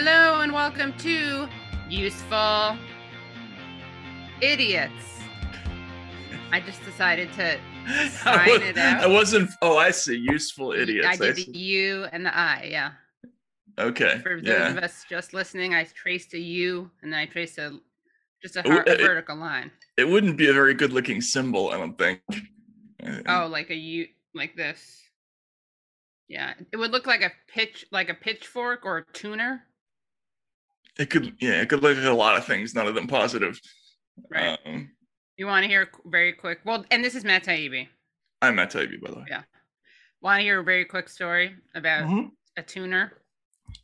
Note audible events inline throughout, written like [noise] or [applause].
Hello and welcome to Useful Idiots. I just decided to [laughs] I, sign it out. I wasn't. Oh, I see. Useful idiots. I I did the. U and the I, yeah. Okay. For those Yeah. of us just listening, I traced a U and then I traced a just a, Ooh, har- a vertical line. It wouldn't be a very good looking symbol, I don't think. Oh, like a U, like this. Yeah, it would look like a pitch, like a pitchfork or a tuner. It could. Yeah. It could look like a lot of things. None of them positive. Right. Um, You want to hear very quick? Well, and this is Matt Taibbi. I'm Matt Taibbi, by the way. Yeah. Want to hear a very quick story about Mhm. a tuner?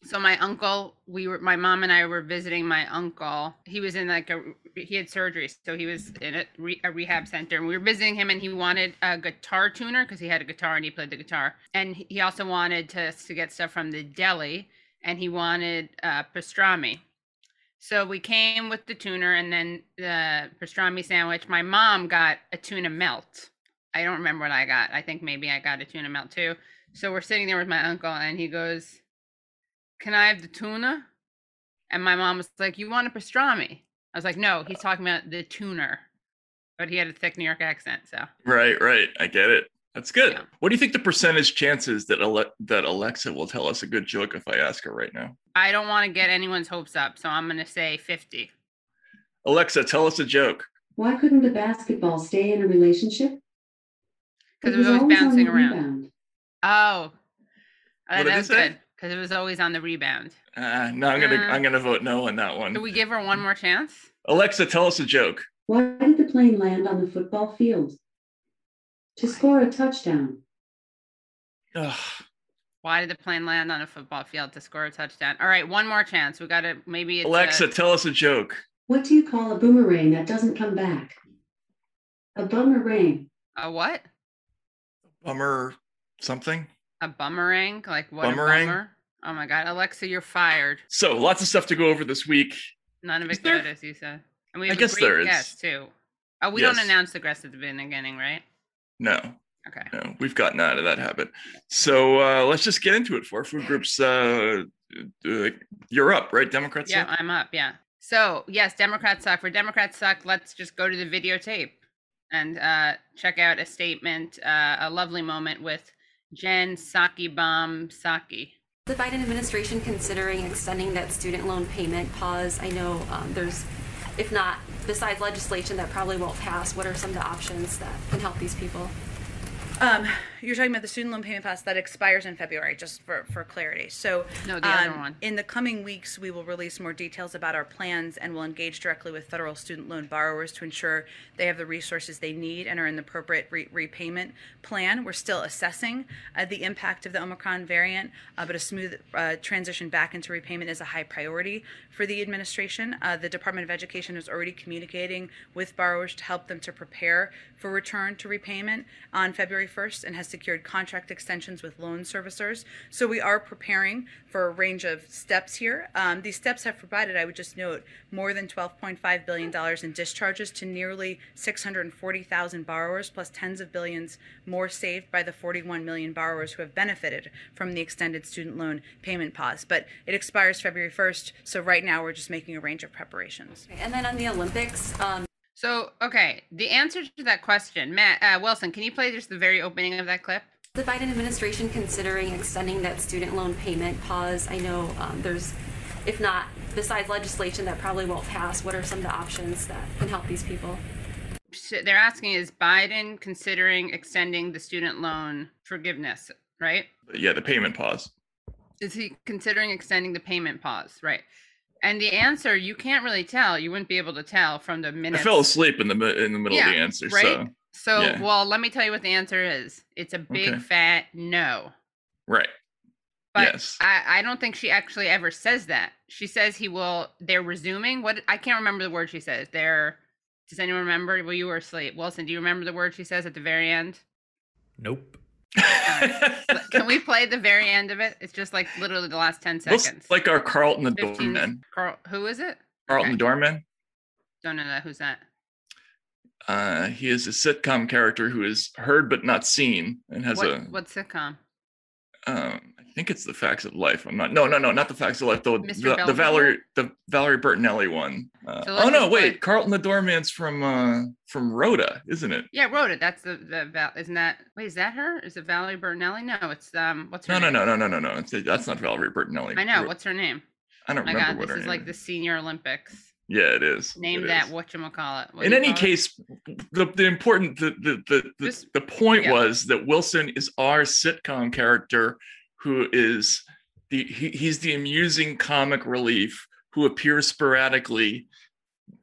So my uncle, we were, my mom and I were visiting my uncle. He was in like a, he had surgery, so he was in a, re, a rehab center, and we were visiting him, and he wanted a guitar tuner because he had a guitar and he played the guitar, and he also wanted to to get stuff from the deli, and he wanted uh, pastrami. So we came with the tuna and then the pastrami sandwich. My mom got a tuna melt. I don't remember what I got. I think maybe I got a tuna melt too. So we're sitting there with my uncle and he goes, Can I have the tuna? And my mom was like, You want a pastrami? I was like, No, he's talking about the tuner. But he had a thick New York accent. So Right. Right. I get it. That's good. Yeah. What do you think the percentage chances that Ale- that Alexa will tell us a good joke if I ask her right now? I don't want to get anyone's hopes up. So I'm going to say 50. Alexa, tell us a joke. Why couldn't a basketball stay in a relationship? Because it was always on bouncing around. rebound. Oh, What did that was say? good. Because it was always on the rebound. Uh, no, I'm gonna Uh, I'm gonna vote no on that one. Do we give her one more chance? Alexa, tell us a joke. Why did the plane land on the football field? To score a touchdown. Ugh. Why did the plane land on a football field to score a touchdown? All right, one more chance. We got to maybe it's Alexa, A, tell us a joke. What do you call a boomerang that doesn't come back? A boomerang. a what? A bummer something. A boomerang? Like what? Boomerang? A bummer? Oh my god, Alexa, you're fired. So lots of stuff to go over this week. None of Is it there? good, as you said. And we I have guess a great there is. guest too. Oh, we don't announce the guest at the beginning, right? No, Okay. no, we've gotten out of that habit. So uh, let's just get into it. For food groups, uh, uh, you're up, right? Democrats. Yeah, up? I'm up. Yeah. So yes, Democrats suck. For Democrats suck, let's just go to the videotape and uh, check out a statement, uh, a lovely moment with Jen Psaki Bomb Psaki. The Biden administration considering extending that student loan payment pause? I know um, there's, if not, besides legislation that probably won't pass, what are some of the options that can help these people? Um, you're talking about the student loan payment pass that expires in February, just for, for clarity. So, No, the other um, one. In the coming weeks, we will release more details about our plans and we'll engage directly with federal student loan borrowers to ensure they have the resources they need and are in the appropriate re- repayment plan. We're still assessing uh, the impact of the Omicron variant, uh, but a smooth uh, transition back into repayment is a high priority for the administration. Uh, the Department of Education is already communicating with borrowers to help them to prepare for return to repayment on February 1st and has secured contract extensions with loan servicers. So we are preparing for a range of steps here. Um, these steps have provided, I would just note, more than $12.5 billion in discharges to nearly 640,000 borrowers, plus tens of billions more saved by the 41 million borrowers who have benefited from the extended student loan payment pause. But it expires February 1st, so right now we're just making a range of preparations. And then on the Olympics, um, So okay, the answer to that question, Matt uh, Wilson, can you play just the very opening of that clip? the Biden administration considering extending that student loan payment pause? I know um, there's, if not, besides legislation that probably won't pass, what are some of the options that can help these people? So They're asking is Biden considering extending the student loan forgiveness, right? yeah, the payment pause. Is he considering extending the payment pause, right? And the answer you can't really tell. You wouldn't be able to tell from the minute. I fell asleep in the in the middle of the answer. right? So So, yeah. well, let me tell you what the answer is. It's a big Okay. fat no. right. But yes. I, I don't think she actually ever says that. She says he will. They're resuming. What I can't remember the word she says. They're. Does anyone remember? Well, you were asleep. Wilson, do you remember the word she says at the very end? Nope. Can we play the very end of it? It's just like literally the last ten seconds. Looks like our Carlton the 15 Doorman. Carl, who is it? Carlton Okay. the Doorman. Don't know that. Who's that? Uh, he is a sitcom character who is heard but not seen and has What, a what sitcom? um, think it's the Facts of Life. I'm not. No, no, no, not the Facts of Life. The the, the Valerie the Valerie Bertinelli one. Uh, So oh no, wait, play- Carlton the Doorman's from uh from Rhoda, isn't it? Yeah, it. That's the the Val. Isn't that? Wait, is that her? Is it Valerie Bertinelli? No, it's um. What's her name? No, no, name? no, no, no, no, no. It's, that's not Valerie Bertinelli. I know. Ro- What's her name? I don't My remember God, what this her is name like the Senior Olympics. Yeah, it is. Name It that is. whatchamacallit. What in you any call it? case the, the important the the the, the, Just- the point yeah. was that wilson is our sitcom character who is the he, he's the amusing comic relief who appears sporadically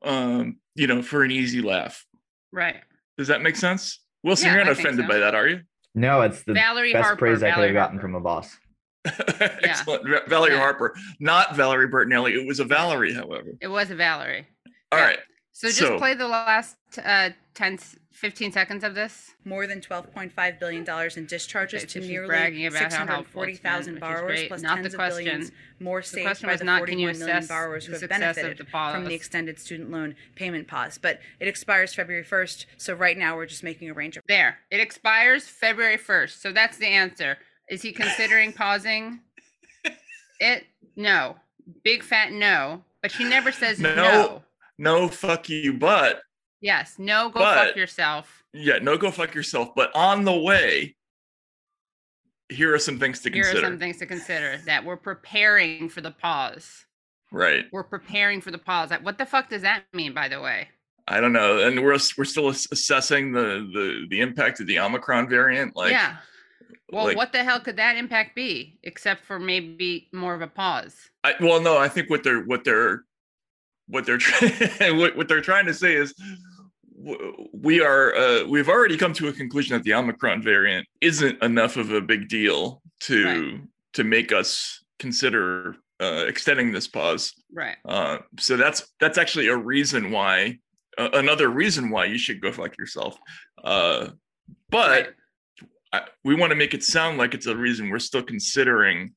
um you know for an easy laugh Right. does that make sense wilson Yeah, you're not think offended so. by that are you No, it's the Valerie best Harper. praise I could have gotten Harper. from a boss. [laughs] excellent Va- valerie Yeah. harper not valerie bertinelli it was a valerie however It was a Valerie. All Yeah. right. So just So- play the last uh 10 15 seconds of this. More than $12.5 billion in discharges Okay, to so she's nearly bragging about how helpful it's been, 640,000 borrowers, plus Not the tens of billions more The saved question by was the not can you 41 million assess borrowers who have benefited the from the extended student loan payment pause. But it expires February 1st, so right now we're just making a range of There. It expires February 1st. So that's the answer. Is he considering pausing [laughs] it? No. Big fat no. But she never says no. No. no fuck you but Yes. No, go But- fuck yourself. yeah no go fuck yourself but on the way here are some things to Here consider Here are some things to consider that we're preparing for the pause. right We're preparing for the pause. What the fuck does that mean, by the way? i don't know and we're we're still assessing the the the impact of the omicron variant like yeah. Well, like- what the hell could that impact be, except for maybe more of a pause? I, well no i think what they're what they're what they're trying [laughs] what, what they're trying to say is we are uh, we've already come to a conclusion that the omicron variant isn't enough of a big deal to Right. to make us consider uh, extending this pause Right. Uh, so that's that's actually a reason why uh, another reason why you should go fuck yourself. Uh, but Right. I, we want to make it sound like it's a reason we're still considering.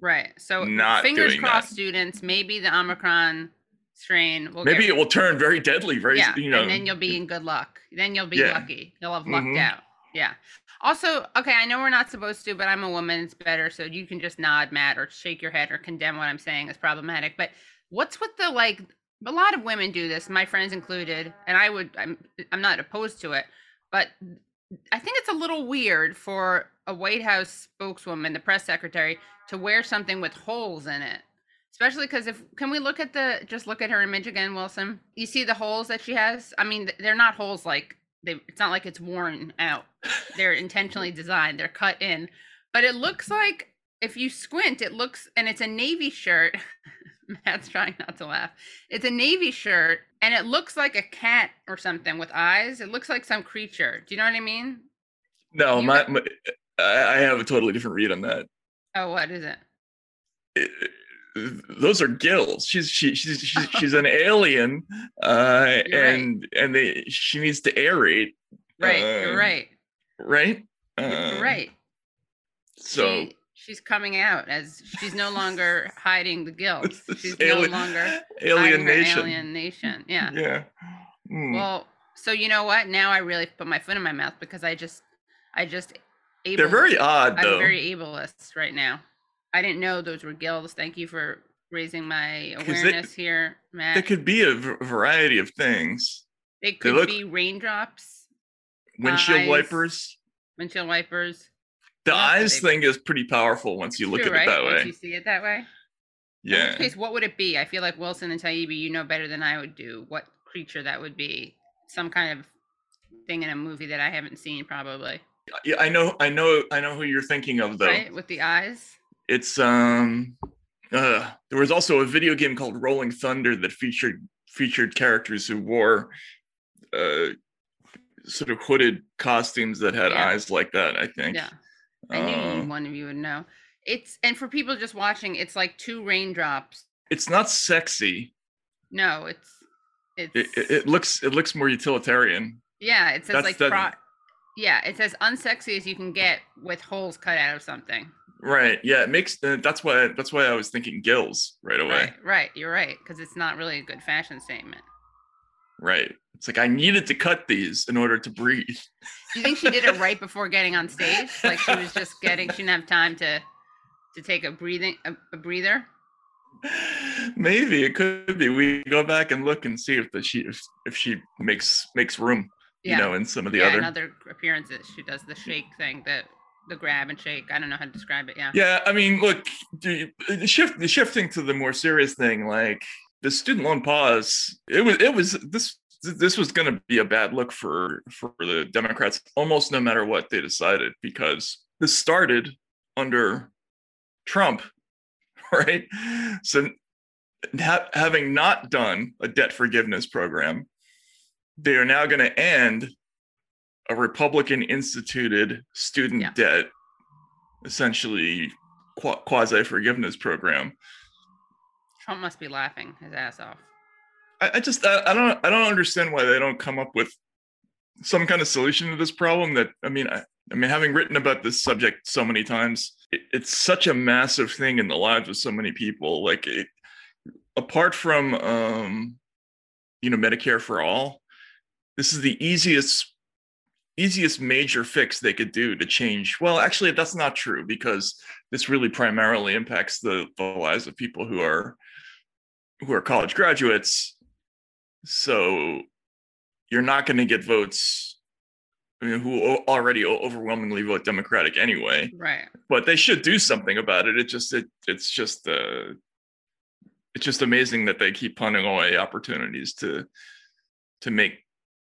Right. So Not fingers crossed, that. students. Maybe the Omicron strain will Maybe it will turn very deadly, very yeah, you know. and then you'll be in good luck. Then you'll be Yeah. lucky. You'll have lucked Mhm. out. Yeah. Also, okay, I know we're not supposed to, but I'm a woman. It's better, so you can just nod, Matt, or shake your head, or condemn what I'm saying as problematic. But what's with the like? A lot of women do this, my friends included, and I would. I'm. I'm not opposed to it, but I think it's a little weird for a White House spokeswoman, the press secretary, to wear something with holes in it. Especially because if can we look at the just look at her image again, Wilson? You see the holes that she has. I mean, they're not holes like they. It's not like it's worn out. They're intentionally designed. They're cut in, but it looks like if you squint, it looks and it's a navy shirt. [laughs] Matt's trying not to laugh. It's a navy shirt, and it looks like a cat or something with eyes. It looks like some creature. Do you know what I mean? no, my, my I have a totally different read on that. Oh, what is it? It- those are gills. She's she, she's she's [laughs] she's an alien, uh, You're right. and and they she needs to aerate, Right, you're Uh, right. right? You're Uh, right. So she, she's coming out as she's no longer [laughs] hiding the gills. She's is no longer alien hiding her nation. alien nation. Yeah. Yeah. Hmm. Well, so you know what? Now I really put my foot in my mouth because I just, I just. Able, They're very odd, I'm though. very ableist right now. I didn't know those were gills. Thank you for raising my 'Cause they- awareness here, Matt. They could be a variety of things. They could look- be raindrops, Windshield Eyes. wipers. windshield wipers. The could eyes thing is pretty powerful once you look True, at it right? that Once way. you see it that way. In Yeah. which case, what would it be? I feel like Wilson and Taibbi, you know better than I would do what creature that would be. Some kind of thing in a movie that I haven't seen, probably. Yeah, I know, I know, I know who you're thinking of though. Right? With the eyes. It's um uh there was also a video game called Rolling Thunder that featured featured characters who wore uh sort of hooded costumes that had Yeah. eyes like that, I think. Yeah. I knew Uh, one of you would know. It's and for people just watching, it's like two raindrops. it's not sexy. No, it's it's It, it, it looks it looks more utilitarian. yeah. It says that's like pro- yeah. It says unsexy as you can get with holes cut out of something. Right. Yeah, it makes uh, that's why that's why I was thinking gills right away. Right, right. You're right because it's not really a good fashion statement. right? It's like I needed to cut these in order to breathe. Do you think she did it right [laughs] before getting on stage? Like she was just getting, she didn't have time to to take a breathing a, a breather. Maybe it could be. We go back and look and see if the she if, if she makes makes room, Yeah. you know, in some of the yeah, other. other appearances, she does the shake thing, the the grab and shake. I don't know how to describe it. Yeah. Yeah, I mean, look, you, shift shifting to the more serious thing, like the student loan pause. It was it was this this was going to be a bad look for for the Democrats, almost no matter what they decided, because this started under Trump, [laughs] right? So ha- having not done a debt forgiveness program, they are now going to end a Republican instituted student Yeah. debt, essentially qua- quasi forgiveness program. Trump must be laughing his ass off. I, I just I, I don't I don't understand why they don't come up with some kind of solution to this problem. That I mean I, I mean having written about this subject so many times, it, it's such a massive thing in the lives of so many people. Like it, apart from um, you know Medicare for all, this is the easiest easiest major fix they could do to change. Well, actually, that's not true because this really primarily impacts the, the lives of people who are who are college graduates. So you're not going to get votes I mean, who already overwhelmingly vote Democratic anyway. Right. But they should do something about it. It just it it's just uh it's just amazing that they keep punting away opportunities to to make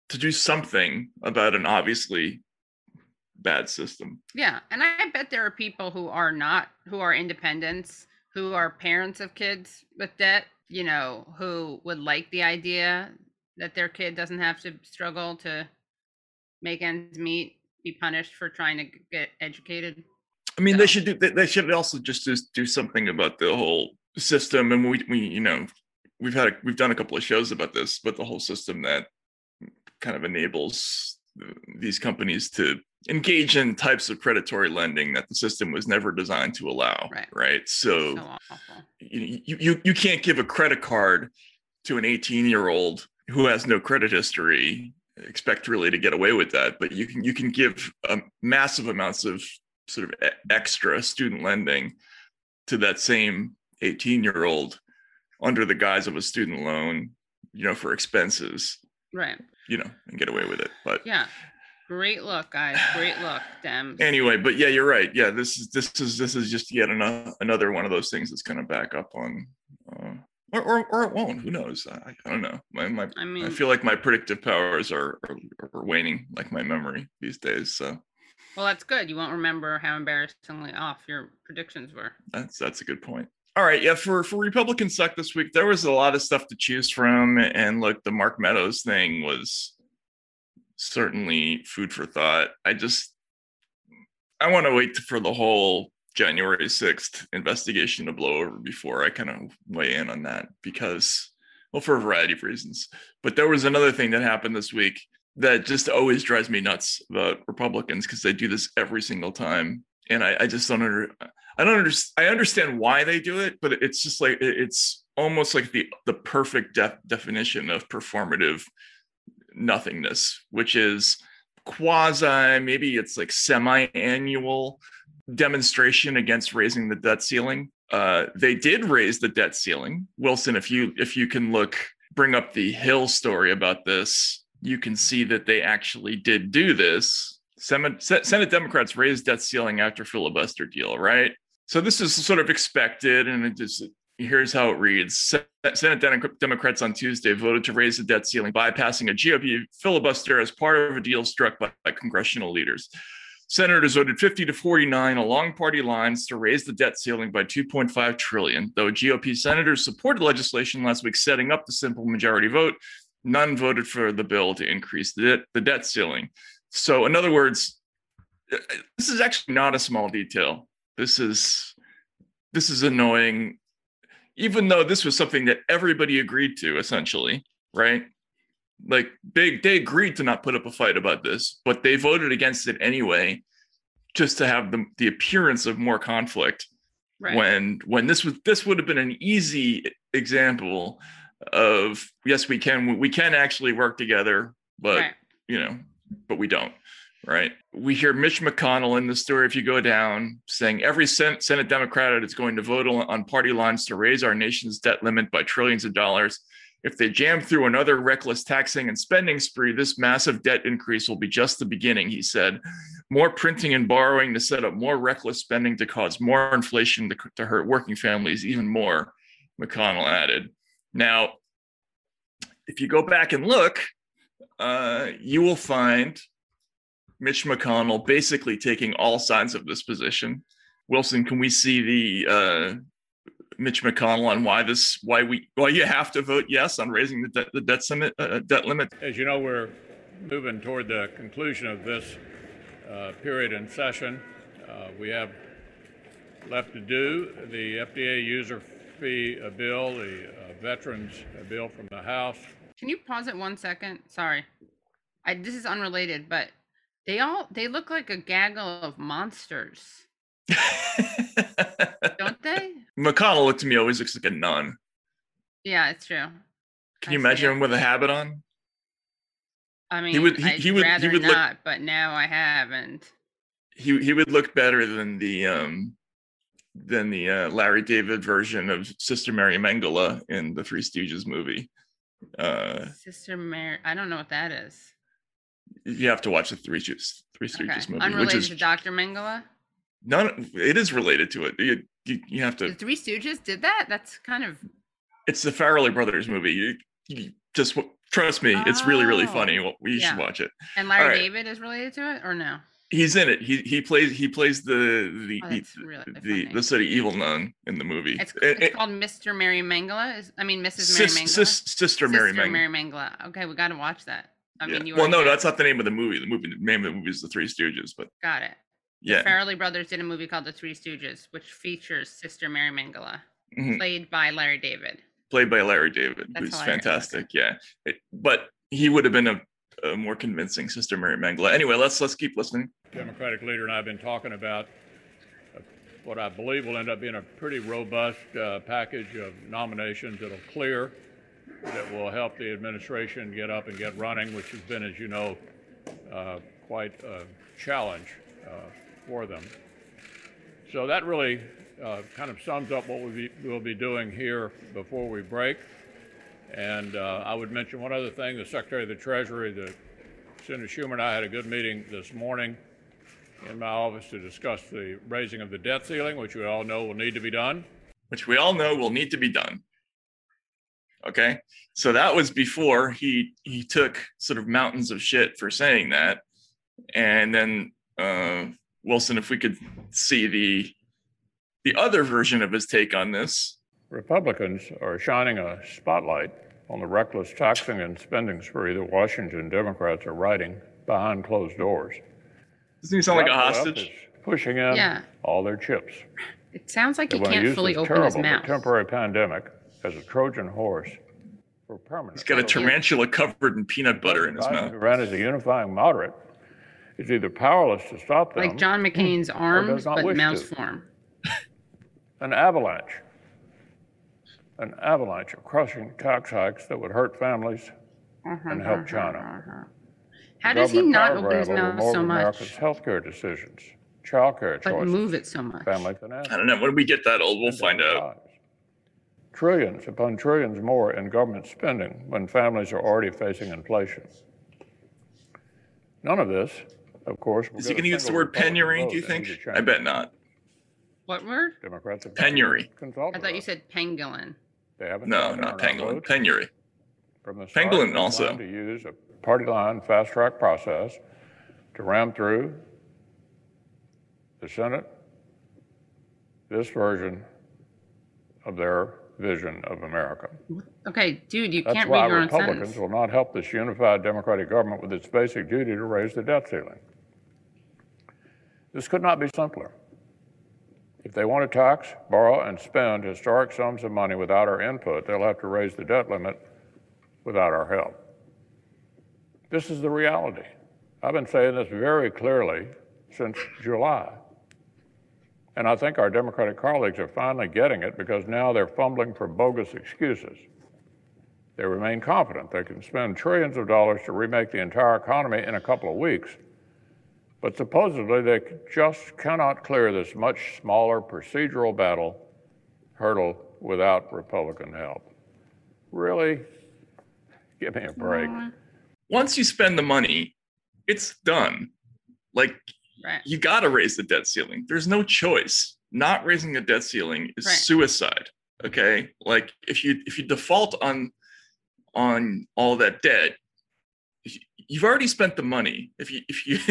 to do something about an obviously bad system. Yeah, and I bet there are people who are not who are independents, who are parents of kids with debt, you know, who would like the idea that their kid doesn't have to struggle to make ends meet, be punished for trying to get educated. I mean, they should do. They, they should also just just do something about the whole system. And we we you know we've had a, we've done a couple of shows about this, but the whole system that kind of enables these companies to engage in types of predatory lending that the system was never designed to allow. Right. Right. So, So you, you you can't give a credit card to an 18 year old who has no credit history expect really to get away with that but you can you can give um, massive amounts of sort of extra student lending to that same 18 year old under the guise of a student loan you know for expenses Right. You know and get away with it but Yeah. Great look, guys. Great look, Dems. anyway but yeah you're right yeah this is this is this is just yet another another one of those things that's going to back up on uh, or, or or it won't who knows i, I don't know my, my I mean, i feel like my predictive powers are, are are waning like my memory these days so well, that's good. You won't remember how embarrassingly off your predictions were. that's that's a good point all right yeah for for republican suck this week there was a lot of stuff to choose from and look the mark meadows thing was certainly food for thought. I just i want to wait for the whole january 6th investigation to blow over before i kind of weigh in on that because well for a variety of reasons. But there was another thing that happened this week that just always drives me nuts about republicans because they do this every single time and i, I just don't under I don't understand. I understand why they do it, but it's just like it's almost like the the perfect def- definition of performative nothingness, which is quasi. Maybe it's like semi-annual demonstration against raising the debt ceiling. Uh, they did raise the debt ceiling, Wilson. If you if you can look, bring up the Hill story about this, you can see that they actually did do this. Senate Democrats raised debt ceiling after filibuster deal, right? So this is sort of expected, and it just here's how it reads: Senate Democrats on Tuesday voted to raise the debt ceiling, bypassing a GOP filibuster as part of a deal struck by, by congressional leaders. Senators voted 50 to 49 along party lines to raise the debt ceiling by 2.5 trillion. Though GOP senators supported legislation last week setting up the simple majority vote, none voted for the bill to increase the debt, the debt ceiling. So, in other words, this is actually not a small detail. This is this is annoying, even though this was something that everybody agreed to, essentially, right? Like they they agreed to not put up a fight about this, but they voted against it anyway, just to have the the appearance of more conflict Right. when when this was this would have been an easy example of yes, we can we can actually work together, but Right. you know, but we don't. Right. We hear Mitch McConnell in the story, if you go down, saying every Senate, Democrat is going to vote on on party lines to raise our nation's debt limit by trillions of dollars. If they jam through another reckless taxing and spending spree, this massive debt increase will be just the beginning, he said. More printing and borrowing to set up more reckless spending to cause more inflation to, to hurt working families even more, McConnell added. Now, if you go back and look, uh, you will find Mitch McConnell basically taking all sides of this position. Wilson, can we see the uh, Mitch McConnell on why this, why we, why you have to vote yes on raising the debt, the debt limit, uh, debt limit? As you know, we're moving toward the conclusion of this uh, period in session. Uh, We have left to do the FDA user fee uh, bill, the uh, veterans uh, bill from the House. Can you pause it one second? Sorry. I this is unrelated, but they all they look like a gaggle of monsters, don't they? [laughs] McConnell looked to me always looks like a nun. Yeah, it's true. Can you I see imagine him with a habit on? I mean, would- he- I'd he would- he would look- not, but now I have, and He he would look better than the um than the uh, Larry David version of Sister Mary Mengele in the Three Stooges movie. Uh, Sister Mary. I don't know what that is. You have to watch the Three Stooges Three Okay. Stooges movie, Unrelated which is to Dr. Mengele. none. It is related to it. You, you, you have to. The. Three Stooges did that. That's kind of It's the Farrelly brothers movie. You, you just trust me. It's really really Oh, funny. Well, You yeah. should watch it. and Larry right. David is related to it, or no? He's in it. He he plays he plays the the Oh, the, really the, the of evil nun in the movie. It's, Eh, it's eh, called Mr. Mary. Is I mean Mrs. Mary sis, Mengele. sis, sister Mary Sister Mengele. Mary Mengele. Okay, we got to watch that. I Yeah. mean, you well, no, already that's not the name of the movie. The movie the name of the movie is The Three Stooges, but got it. yeah, The Farrelly brothers did a movie called The Three Stooges, which features Sister Mary Mengele, Mhm. played by Larry David. played by Larry David, That's who's hilarious, fantastic. Yeah, It- but he would have been a, a more convincing Sister Mary Mengele. Anyway, let's let's keep listening. Democratic leader and I have been talking about uh, what I believe will end up being a pretty robust uh, package of nominations that'll clear, that will help the administration get up and get running, which has been, as you know, uh, quite a challenge uh, for them. So that really uh, kind of sums up what we'll be, we'll be doing here before we break. And uh, I would mention one other thing, the Secretary of the Treasury, the Senator Schumer and I had a good meeting this morning in my office to discuss the raising of the debt ceiling, which we all know will need to be done. which we all know will need to be done. Okay, so that was before he he took sort of mountains of shit for saying that, and then uh, Wilson, if we could see the the other version of his take on this, Republicans are shining a spotlight on the reckless taxing and spending spree that Washington Democrats are riding behind closed doors. doesn't he sound like a hostage? Pushing in Yeah. all their chips. It sounds like They he can't fully open his terrible but mouth. temporary pandemic as a Trojan horse for permanent. He's got a tarantula covered in peanut butter in his mouth. who ran as a unifying moderate, is either powerless to stop them, Like John McCain's arms, not but mouse to. form. [laughs] an avalanche, an avalanche of crushing tax hikes that would hurt families uh-huh, and help uh-huh, China. Uh-huh. How does he not power open his mouth more so of much, America's healthcare decisions, childcare but choices, move it so much? family finance. I don't know. When we get that old, we'll find daily out. Lives. Trillions upon trillions more in government spending when families are already facing inflation. None of this, of course, Is he going to use the word penury? Do you think? I bet not. What word? Democrats have Penury. consulted I thought you said pangolin. They haven't No, not down pangolin. Penury. From the start, Pangolin we also. To use a party line fast track process to ram through the Senate this version of their vision of America. Okay, dude, you That's can't why read your own Republicans sentence. will not help this unified Democratic government with its basic duty to raise the debt ceiling. This could not be simpler. If they want to tax, borrow, and spend historic sums of money without our input, they'll have to raise the debt limit without our help. This is the reality. I've been saying this very clearly since July. And I think our Democratic colleagues are finally getting it because now they're fumbling for bogus excuses. They remain confident they can spend trillions of dollars to remake the entire economy in a couple of weeks. But supposedly they just cannot clear this much smaller procedural battle hurdle without Republican help. Really? Give me a break. Once you spend the money, it's done. Like Right. you got to raise the debt ceiling. There's no choice. Not raising the debt ceiling is Right. suicide. Okay, like if you if you default on on all that debt, you've already spent the money. If you if you [laughs]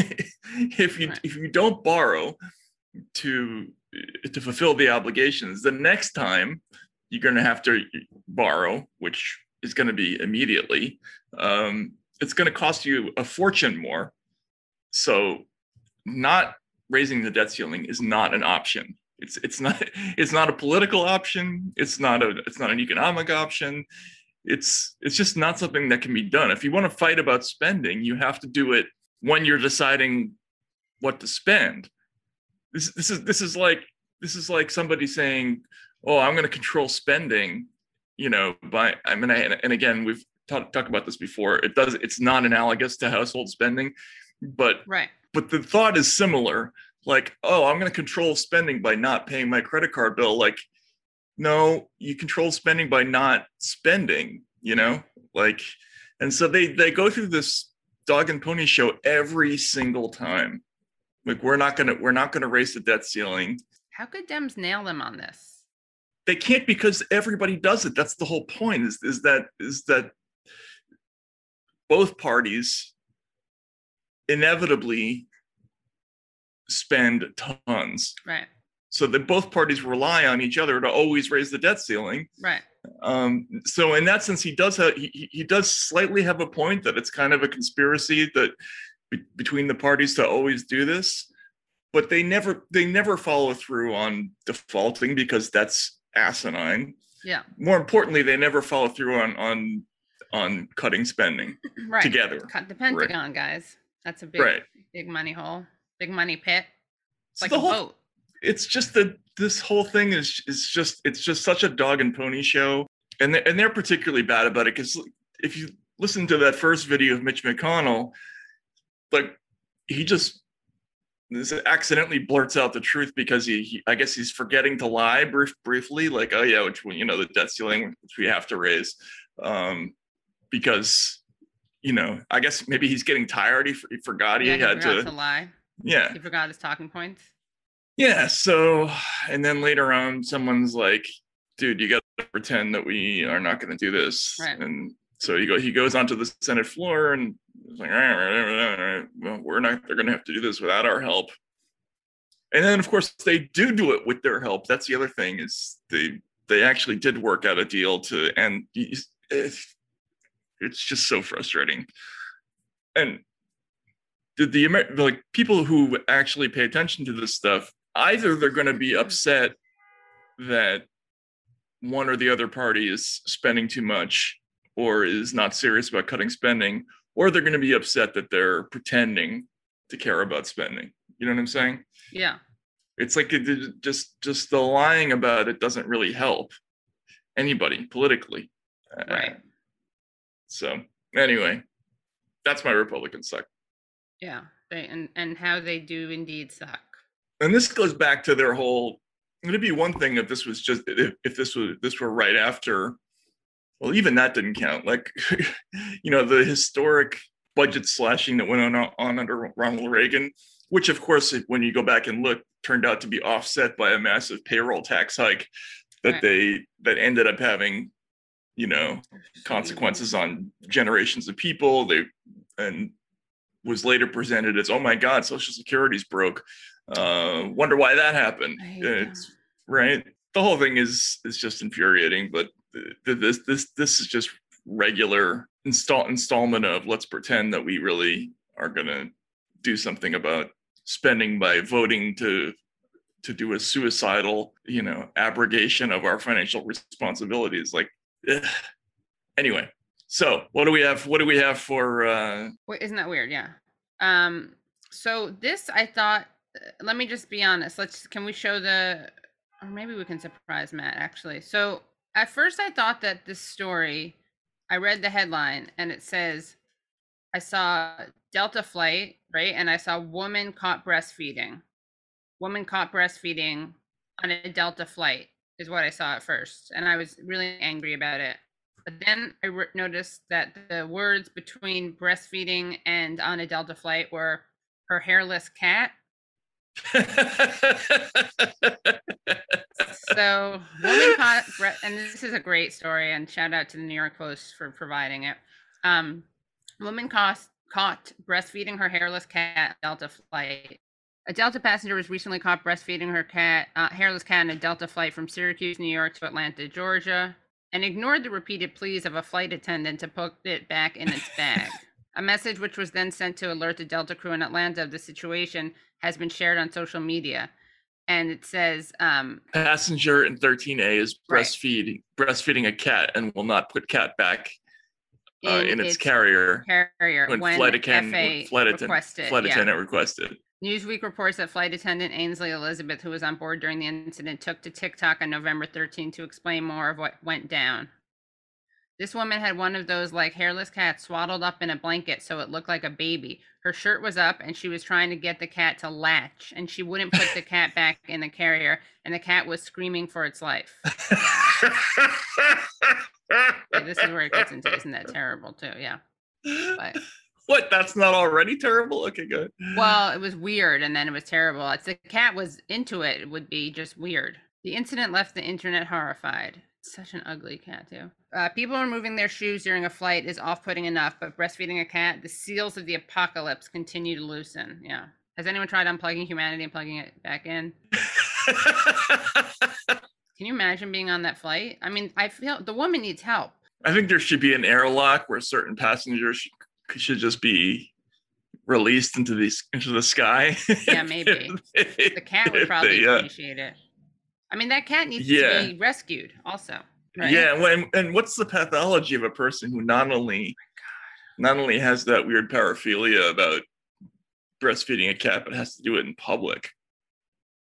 if you Right. if you don't borrow to to fulfill the obligations, the next time you're going to have to borrow, which is going to be immediately. Um, it's going to cost you a fortune more. So not raising the debt ceiling is not an option. It's it's not [laughs] it's not a political option. It's not a it's not an economic option. It's it's just not something that can be done. If you want to fight about spending, you have to do it when you're deciding what to spend. This this is this is like this is like somebody saying, "Oh, I'm going to control spending," you know, by I mean, I, and again, we've talked talked about this before. It does it's not analogous to household spending, but Right. But the thought is similar. Like oh i'm going to control spending by not paying my credit card bill. Like no you control spending by not spending you know? Like and so they they go through this dog and pony show every single time. Like we're not going to we're not going to raise the debt ceiling. How could Dems nail them on this? they can't because everybody does it. That's the whole point is is that is that both parties inevitably spend tons Right. so that both parties rely on each other to always raise the debt ceiling Right. um, so in that sense he does have he, he- does slightly have a point that it's kind of a conspiracy that be, between the parties to always do this but they never they never follow through on defaulting because that's asinine Yeah. more importantly they never follow through on on on cutting spending Right. together Cut the Pentagon, guys. That's a big, Right. big money hole, big money pit. It's So like the a whole- boat. it's just that this whole thing is is just it's just such a dog and pony show and they, and they're particularly bad about it because if you listen to that first video of Mitch McConnell like he just this accidentally blurts out the truth because he, he I guess he's forgetting to lie brief, briefly like oh yeah which you know the debt ceiling which we have to raise um because you know I guess maybe he's getting tired he, he forgot he Yeah, he had forgot to to lie. yeah He forgot his talking points. yeah, so and then later on someone's like, dude, you gotta pretend that we are not gonna do this. Right. And so he go he goes onto the Senate floor and like, "All right, all right, all right, well, we're not they're gonna have to do this without our help. And then of course they do do it with their help. That's the other thing is they they actually did work out a deal to and it's just so frustrating. And the, the like people who actually pay attention to this stuff either they're going to be upset that one or the other party is spending too much or is not serious about cutting spending or they're going to be upset that they're pretending to care about spending you know what i'm saying Yeah. it's like it, just just the lying about it doesn't really help anybody politically Uh, Right. So anyway that's my republican suck Yeah. They and and how they do indeed suck. and this goes back to their whole it'd be one thing if this was just if, if this was this were right after well even that didn't count like [laughs] you know the historic budget slashing that went on on under ronald reagan which of course when you go back and look turned out to be offset by a massive payroll tax hike that Right. they that ended up having you know consequences on generations of people. They and was later presented as oh my god social security's broke. Uh wonder why that happened. I hate that. it's right. The whole thing is is just infuriating but th- th- this this this is just regular install installment of let's pretend that we really are going to do something about spending by voting to to do a suicidal you know abrogation of our financial responsibilities. Like. [sighs] anyway so what do we have what do we have for uh Wait, isn't that weird? Yeah. Um. So this, I thought. uh, Let me just be honest. Let's. Can we show the? Or maybe we can surprise Matt. Actually. So at first, I thought that this story I read the headline and it says, I saw Delta flight, right? And I saw woman caught breastfeeding. Woman caught breastfeeding on a Delta flight is what I saw at first. And I was really angry about it. But then I re- noticed that the words between breastfeeding and on a Delta flight were her hairless cat. So, woman caught, and this is a great story, and shout out to the New York Post for providing it. Um, woman caught breastfeeding her hairless cat Delta flight. A Delta passenger was recently caught breastfeeding her cat, uh, hairless cat, in a Delta flight from Syracuse, New York, to Atlanta, Georgia, and ignored the repeated pleas of a flight attendant to put it back in its bag. a message which was then sent to alert the Delta crew in Atlanta of the situation has been shared on social media and it says um Passenger in 13A is Right. breastfeeding breastfeeding a cat and will not put cat back uh, in in its its carrier carrier when, when, flight when flight, attendant requested. flight yeah. attendant requested. Newsweek reports that flight attendant Ainsley Elizabeth, who was on board during the incident, took to TikTok on November 13 to explain more of what went down. This woman had one of those like hairless cats swaddled up in a blanket so it looked like a baby. Her shirt was up and she was trying to get the cat to latch and she wouldn't put the cat [laughs] back in the carrier and the cat was screaming for its life. [laughs] This is where it gets into isn't that terrible too? Yeah. But what? That's not already terrible? Okay, good. Well, it was weird and then it was terrible. If the cat was into it, it would be just weird. The incident left the internet horrified. Such an ugly cat, too. Uh, people removing their shoes during a flight is off putting enough, but breastfeeding a cat, the seals of the apocalypse continue to loosen. Yeah. Has anyone tried unplugging humanity and plugging it back in? [laughs] Can you imagine being on that flight? I mean, I feel the woman needs help. I think there should be an airlock where certain passengers should, should just be released into the into the sky. Yeah, maybe. [laughs] The cat would probably they, uh, appreciate it. I mean, that cat needs Yeah. to be rescued also. right? Yeah, when, and what's the pathology of a person who not only not only has that weird paraphilia about breastfeeding a cat, but has to do it in public?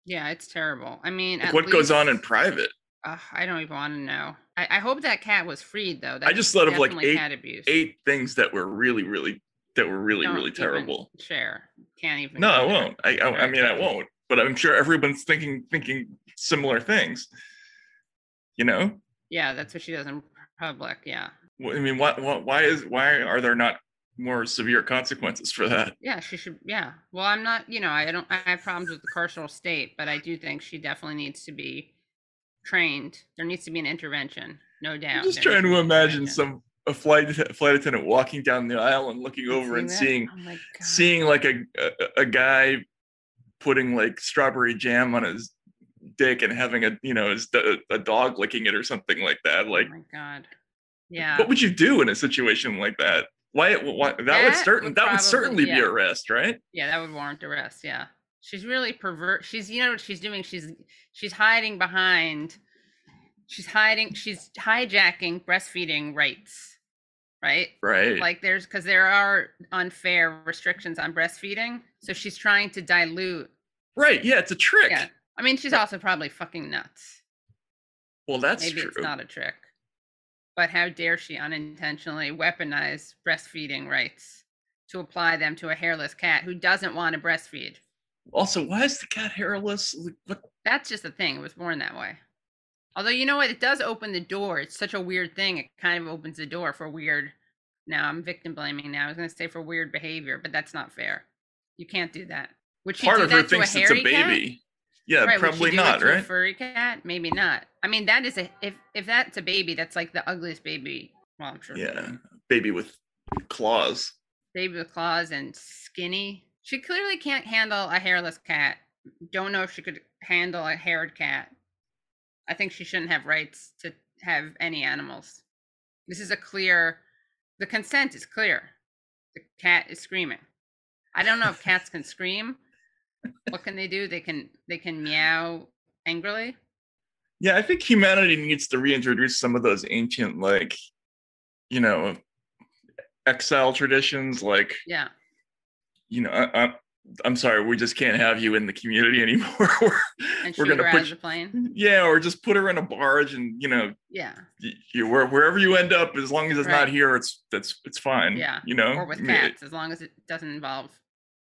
Yeah, it's terrible. I mean, Like, at what goes on in private? Ugh, I don't even want to know. I, I hope that cat was freed though. I just thought of like eight eight things that were really, really that were really, Don't really terrible. Share. Can't even. No, I won't. I, I, I mean, I won't. But I'm sure everyone's thinking thinking similar things. You know, Yeah, that's what she does in public. Yeah. I mean, why, why, why is why are there not more severe consequences for that? Yeah, she should. Yeah. Well, I'm not. You know, I don't. I have problems with the carceral state, but I do think she definitely needs to be trained. There needs to be an intervention, no doubt. I'm just there trying to imagine some a flight flight attendant walking down the aisle and looking over and that? seeing Oh seeing like a, a a guy putting like strawberry jam on his dick and having a you know his a dog licking it or something like that. Oh like, oh my God. Yeah. what would you do in a situation like that? Why? why that, would That certain would that would certainly be yeah. arrest, right? Yeah, that would warrant arrest. Yeah, she's really pervert. She's you know what she's doing. She's she's hiding behind. She's hiding. She's hijacking breastfeeding rights, right? Right. Like there's because there are unfair restrictions on breastfeeding, so she's trying to dilute. right. Yeah, it's a trick. Yeah, I mean she's also probably fucking nuts. Well, that's Maybe true. it's not a trick, but how dare she unintentionally weaponize breastfeeding rights to apply them to a hairless cat who doesn't want to breastfeed? Also, why is the cat hairless? Like, What? That's just the thing. It was born that way. Although you know what, it does open the door. It's such a weird thing. It kind of opens the door for weird. Now I'm victim blaming. Now I was going to say for weird behavior, but that's not fair. You can't do that. Would she Part do of her to a thinks it's a hairy cat? baby. Yeah, right, probably not. A Right. furry cat? Maybe not. I mean, that is a if if that's a baby, that's like the ugliest baby. Well, I'm sure. Yeah, baby with claws. baby with claws and skinny. She clearly can't handle a hairless cat. Don't know if she could handle a haired cat. I think she shouldn't have rights to have any animals. This is a clear, the consent is clear. The cat is screaming. I don't know if cats can scream. What can they do? They can they can meow angrily. Yeah, I think humanity needs to reintroduce some of those ancient, like, you know, exile traditions, like Yeah. You know, uh, uh, I'm sorry, we just can't have you in the community [laughs] anymore. [laughs] We're- And We're gonna her put the plane. yeah, or just put her in a barge and you know, Yeah. you where, wherever you end up, as long as it's not here, it's that's it's fine. Yeah. you know, Or with I mean, it- cats, as long as it doesn't involve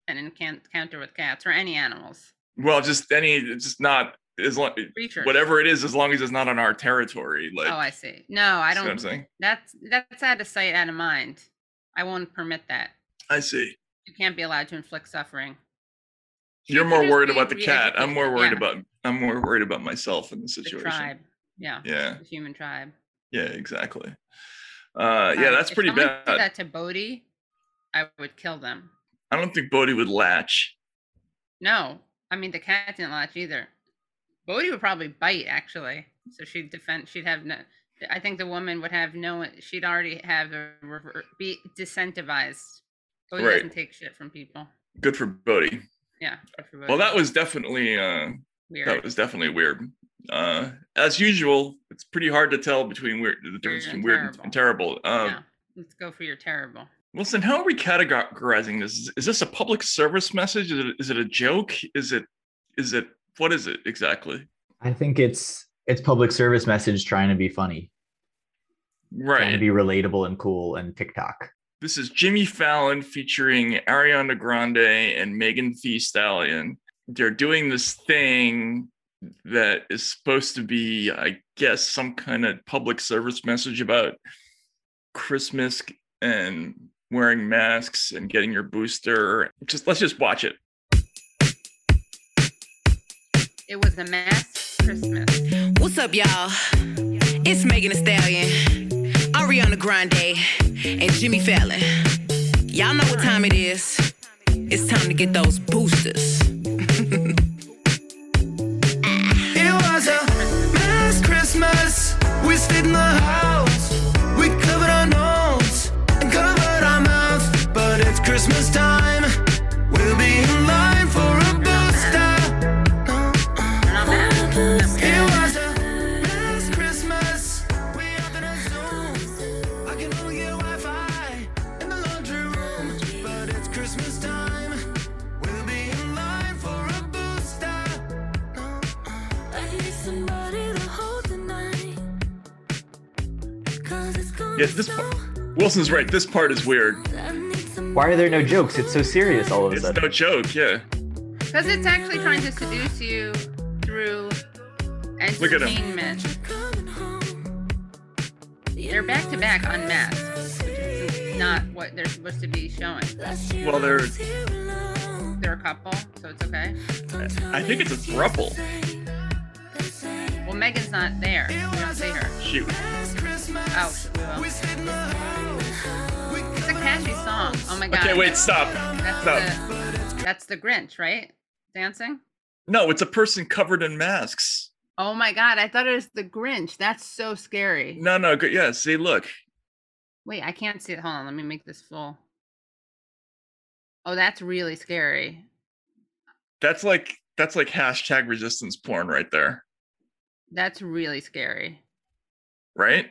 an encounter with cats or any animals. well, just any, just not as long, Creatures. whatever it is, as long as it's not on our territory. Like, Oh, I see. No, I what I'm don't. saying? That's that's out of sight, out of mind. I won't permit that. I see. You can't be allowed to inflict suffering. You're more worried about the cat. I'm more worried re-educated, about I'm more worried about myself in the yeah, the situation. tribe. Yeah, Yeah, the human tribe. yeah, exactly. Uh, yeah, that's pretty bad. Did that to Bodhi, I would kill them. I don't think Bodhi would latch. No, I mean the cat didn't latch either. Bodhi would probably bite actually, so she'd defend. She'd have no. I think the woman would have no. She'd already have a rever- be disincentivized. Bodhi Right. doesn't take shit from people. Good for Bodhi. Yeah. good for Well, that was definitely uh, weird. that was definitely weird. Uh, as usual, it's pretty hard to tell between weird the difference and between weird and- and terrible. Um, yeah. Let's go for your terrible. Wilson, how are we categorizing this? Is, is this a public service message? Is it, is it a joke? Is it is it what is it exactly? I think it's it's public service message trying to be funny, right? trying to be relatable and cool and TikTok. This is Jimmy Fallon featuring Ariana Grande and Megan Thee Stallion. They're doing this thing that is supposed to be, I guess, some kind of public service message about Christmas and wearing masks and getting your booster. Just let's just watch it. It was a mask Christmas. What's up, y'all? It's Megan Thee Stallion, Ariana Grande, and Jimmy Fallon. Y'all know what time it is. It's time to get those boosters. [laughs] It was a mass Christmas. We stayed in the house. Wilson's right. This part is weird. Why are there no jokes? It's so serious all of a It's sudden. no joke. Yeah. Because it's actually trying to seduce you through Look at 'em. entertainment. They're back to back unmasked, which is not what they're supposed to be showing. Well, they're. They're a couple, so it's okay. I think it's a thruple. Well, Megan's not there. We don't see her. Shoot. Oh, sh- we will. It's a catchy song. Oh my god. Okay, wait. Stop. That's Stop. the, that's the Grinch, right? Dancing? No, it's a person covered in masks. Oh my god, I thought it was the Grinch. That's so scary. No, no. Good. Yeah. See, look. Wait, I can't see it. Hold on, let me make this full. Oh, that's really scary. That's like that's like hashtag resistance porn right there, That's really scary. right?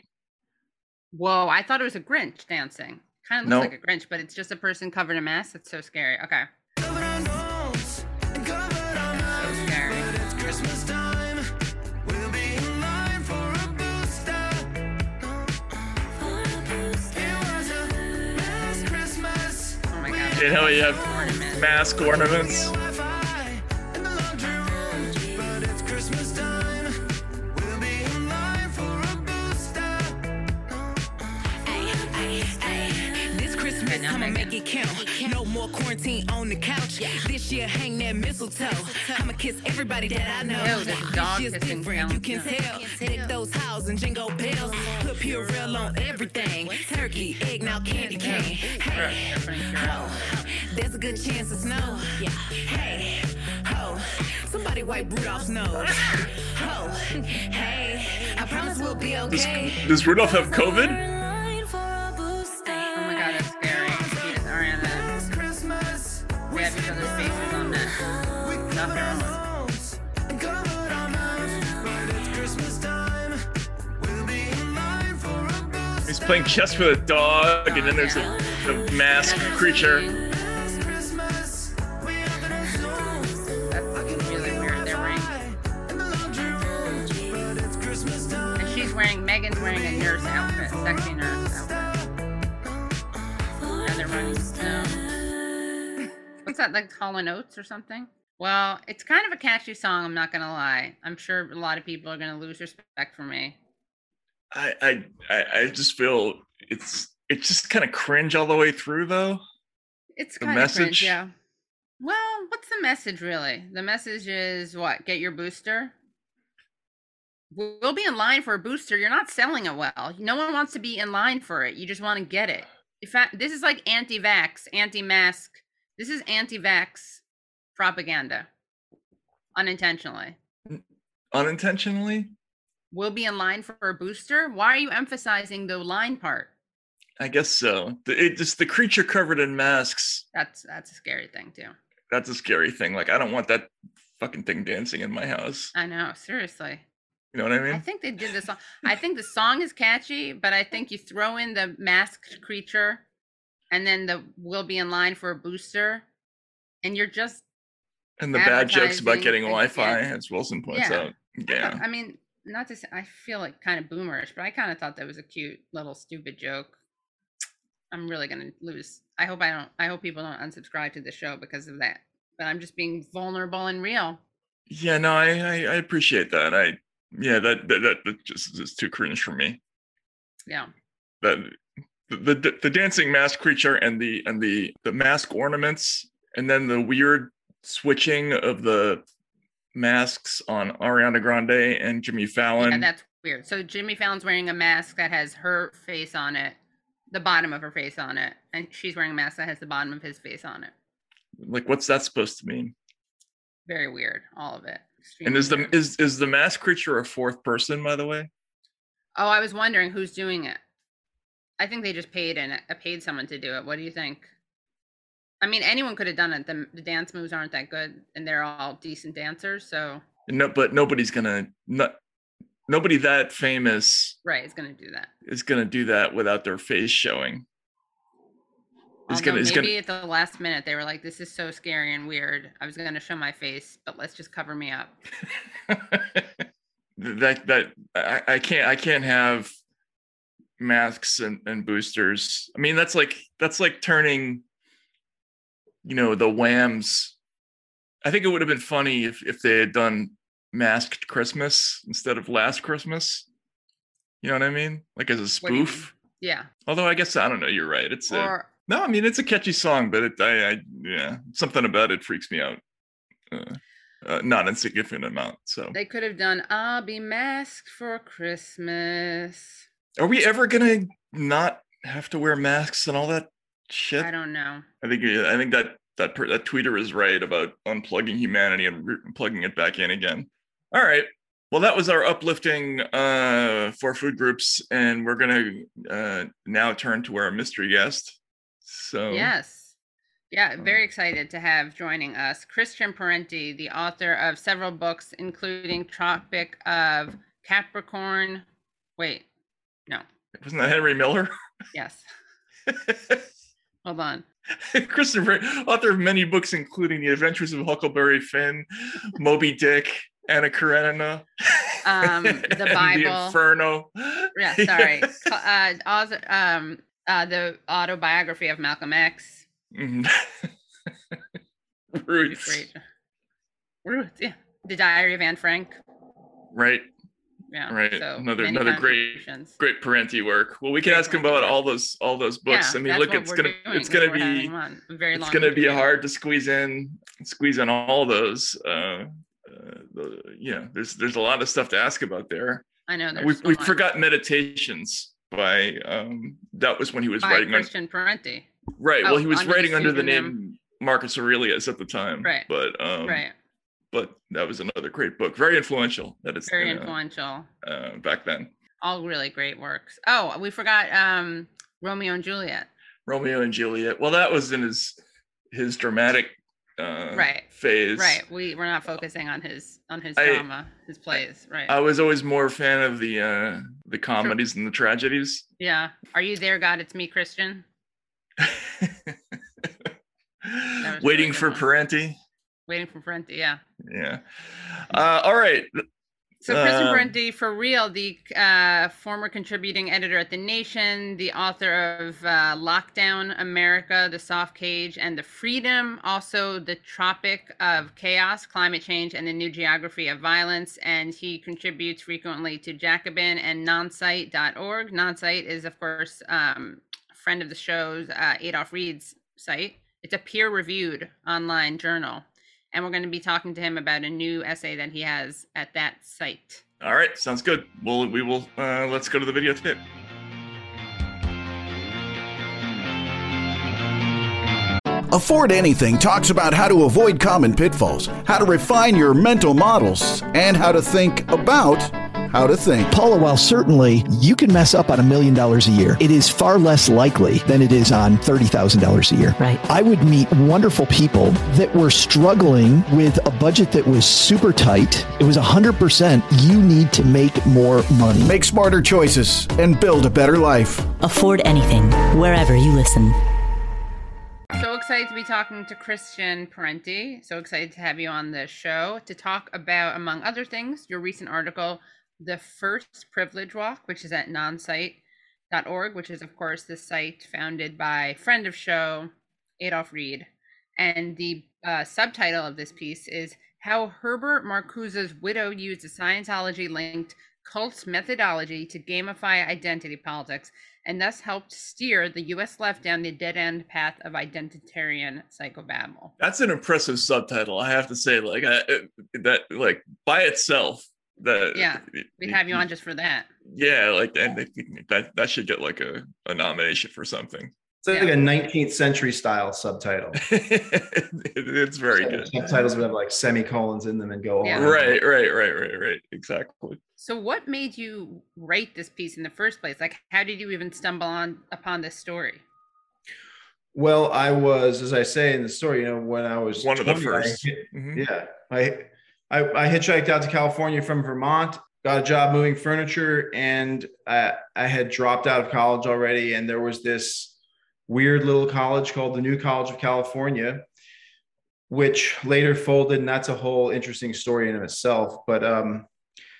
Whoa, I thought it was a Grinch dancing. Kind of looks No. like a Grinch, but it's just a person covered in mask. That's so scary. Okay. Nose and covered our mouth. So scary. But it's Christmas time. We'll be in line for a booster. It was a mass Christmas. Oh my god. You know, you have mask ornaments. This Christmas, Okay, now I'ma Megan. make it count. No more quarantine on the couch. This year, hang that mistletoe. I'ma kiss everybody that I know. Ew, there's a dog this year's kissing different, you can sound. tell. Take those hows and jingle bells. Put Purell on everything. Turkey, egg, now candy cane. Hey, They're putting Purell. ho, there's a good chance of snow. Yeah. Hey, ho, somebody wipe Rudolph's nose. [laughs] Ho, hey, I promise we'll be Does, okay. does Rudolph have COVID? He's playing chess with a dog, and then there's a, a masked creature. That's really weird. They're wearing. And she's wearing. Megan's wearing a nurse outfit, sexy nurse outfit. And they're running. So. What's that like? Hall and Oates or something? Well, it's kind of a catchy song. I'm not gonna lie. I'm sure a lot of people are gonna lose respect for me. I I I I just feel it's it's just kind of cringe all the way through though. It's The kind of cringe, message? yeah. Well, what's the message really? The message is what? Get your booster. We'll we'll be in line for a booster. You're not selling it well. No one wants to be in line for it. You just want to get it. In fact, this is like anti-vax, anti-mask. This is anti-vax propaganda, unintentionally. Mm, unintentionally, We'll be in line for a booster. Why are you emphasizing the line part? I guess so. It just the creature covered in masks. That's that's a scary thing too. That's a scary thing. Like I don't want that fucking thing dancing in my house. I know, seriously. You know what I mean? I think they did this song. I think the song is catchy, but I think you throw in the masked creature and then the we'll be in line for a booster and you're just And the bad jokes about getting Wi-Fi, yeah. as Wilson points Yeah. out. Yeah. I mean, not to say I feel like kind of boomerish, but I kind of thought that was a cute little stupid joke. I'm really gonna lose. I hope I don't. I hope people don't unsubscribe to the show because of that. But I'm just being vulnerable and real. Yeah, no, I, I I appreciate that. I yeah, that that that, that just is too cringe for me. Yeah. That the, the the dancing mask creature and the and the the mask ornaments and then the weird switching of the masks on Ariana Grande and Jimmy Fallon. And that's weird. So Jimmy Fallon's wearing a mask that has her face on it, the bottom of her face on it, and she's wearing a mask that has the bottom of his face on it. like what's that supposed to mean? Very weird, all of it. And is the weird. is is the mask creature a fourth person, by the way? Oh, I was wondering who's doing it. I think they just paid and paid someone to do it. What do you think? I mean, anyone could have done it. The, the dance moves aren't that good, and they're all decent dancers. So, No, but nobody's gonna not nobody that famous right, is gonna do that. is gonna do that without their face showing. It's Although gonna it's maybe gonna at the last minute they were like, "This is so scary and weird." I was gonna show my face, but let's just cover me up. [laughs] that that I, I can't I can't have masks and, and boosters. I mean that's like that's like turning you know the whams. I think it would have been funny if if they had done masked Christmas instead of last Christmas. You know what I mean? Like as a What do you spoof. Yeah. Although I guess I don't know. You're right. It's a no. I mean it's a catchy song, but it I, I yeah something about it freaks me out. Uh, uh, not insignificant amount. So they could have done "I'll be masked for Christmas." Are we ever gonna not have to wear masks and all that shit? I don't know. I think I think that that per, that tweeter is right about unplugging humanity and re- plugging it back in again. All right. Well, that was our uplifting uh, for food groups, and we're gonna uh, now turn to our mystery guest. So Yes. Yeah, Um, very excited to have joining us Christian Parenti, the author of several books, including Tropic of Capricorn. Wait, no, wasn't that Henry Miller? yes. [laughs] Hold on. [laughs] Christopher, author of many books, including The Adventures of Huckleberry Finn, [laughs] Moby Dick, Anna Karenina, Um, [laughs] the Bible. Inferno. Yeah, sorry. Uh, author, um, uh, the autobiography of Malcolm X. Ruth Roots, yeah. The Diary of Anne Frank. right? Yeah. Right. So Another- another great- Great Parenti work. Well, we can ask him about all those all those books. Yeah, I mean, look, it's gonna doing, it's gonna be on. Very it's gonna be hard to squeeze in squeeze in all those. Uh, uh, the, know, there's there's a lot of stuff to ask about there. I know. There's We so we forgot meditations by um that was when he was By writing on Christian Parenti. right. well, oh, he was under the writing under the name Marcus Aurelius at the time. Right. But um, right. But that was another great book, very influential. That is Very uh, influential. uh, back then. All really great works. Oh, we forgot um Romeo and Juliet. Romeo and Juliet. Well, that was in his his dramatic uh, Right. phase. Right. We we're not focusing on his on his I- drama, his plays. Right. I was always more a fan of the uh, the comedies and the tragedies. yeah. Are you there, God? It's me, Christian. [laughs] Waiting really for one. Parenti. Waiting for Parenti. Yeah. Yeah. Uh, all right. So Christian Um, Parenti, for real, the uh, former contributing editor at The Nation, the author of uh, Lockdown America, The Soft Cage, and The Freedom, also The Tropic of Chaos, Climate Change, and the New Geography of Violence. And he contributes frequently to Jacobin and nonsite.org. Nonsite is, of course, um, friend of the show's uh, Adolph Reed's site. It's a peer reviewed online journal and we're going to be talking to him about a new essay that he has at that site. All right, sounds good. Well, we will. Uh, let's go to the video tip. Afford Anything talks about how to avoid common pitfalls, how to refine your mental models, and how to think about how to think. Paula, while certainly you can mess up on a million dollars a year, it is far less likely than it is on $30,000 a year. Right. I would meet wonderful people that were struggling with a budget that was super tight. It was 100% you need to make more money. Make smarter choices and build a better life. Afford anything, wherever you listen. So excited to be talking to Christian Parenti. So excited to have you on the show to talk about, among other things, your recent article, The First Privilege Walk, which is at nonsite.org, which is, of course, the site founded by friend of show, Adolph Reed. And the uh, subtitle of this piece is How Herbert Marcuse's widow used a Scientology linked cult's methodology to gamify identity politics and thus helped steer the US left down the dead end path of identitarian psychobabble. That's an impressive subtitle, I have to say. Like I, that, like by itself, that Yeah, We'd have you on just for that. Yeah, like and that that should get like a, a nomination for something. It's like a 19th century style subtitle. [laughs] it's very good. Subtitles would have like semicolons in them and go on. Right, right, right, right, right. Exactly. So what made you write this piece in the first place? Like how did you even stumble on upon this story? Well, I was, as I say in the story, you know, when I was One of the 20, I first. hit- Mhm. yeah, I, I I hitchhiked out to California from Vermont, got a job moving furniture, and I, I had dropped out of college already, and there was this weird little college called the New College of California, which later folded, and that's a whole interesting story in itself. But um,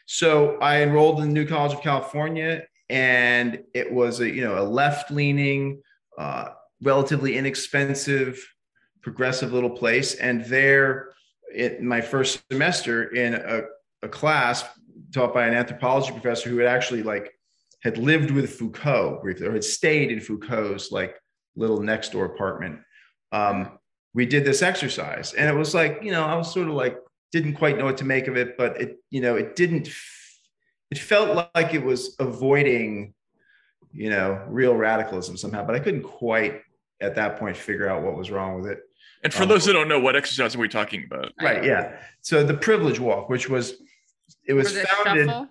so I enrolled in the New College of California, and it was a you know a left leaning, uh, relatively inexpensive, progressive little place. And there, in my first semester in a, a class taught by an anthropology professor who had actually like had lived with Foucault briefly or had stayed in Foucault's like little next door apartment. Um, we did this exercise and it was like, you know, I was sort of like, didn't quite know what to make of it, but it, you know, it didn't, it felt like it was avoiding, you know, real radicalism somehow, but I couldn't quite at that point figure out what was wrong with it. And for Um, those that don't know, what exercise are we talking about? Right. Yeah. So the privilege walk, which was, it was For the founded. shuffle?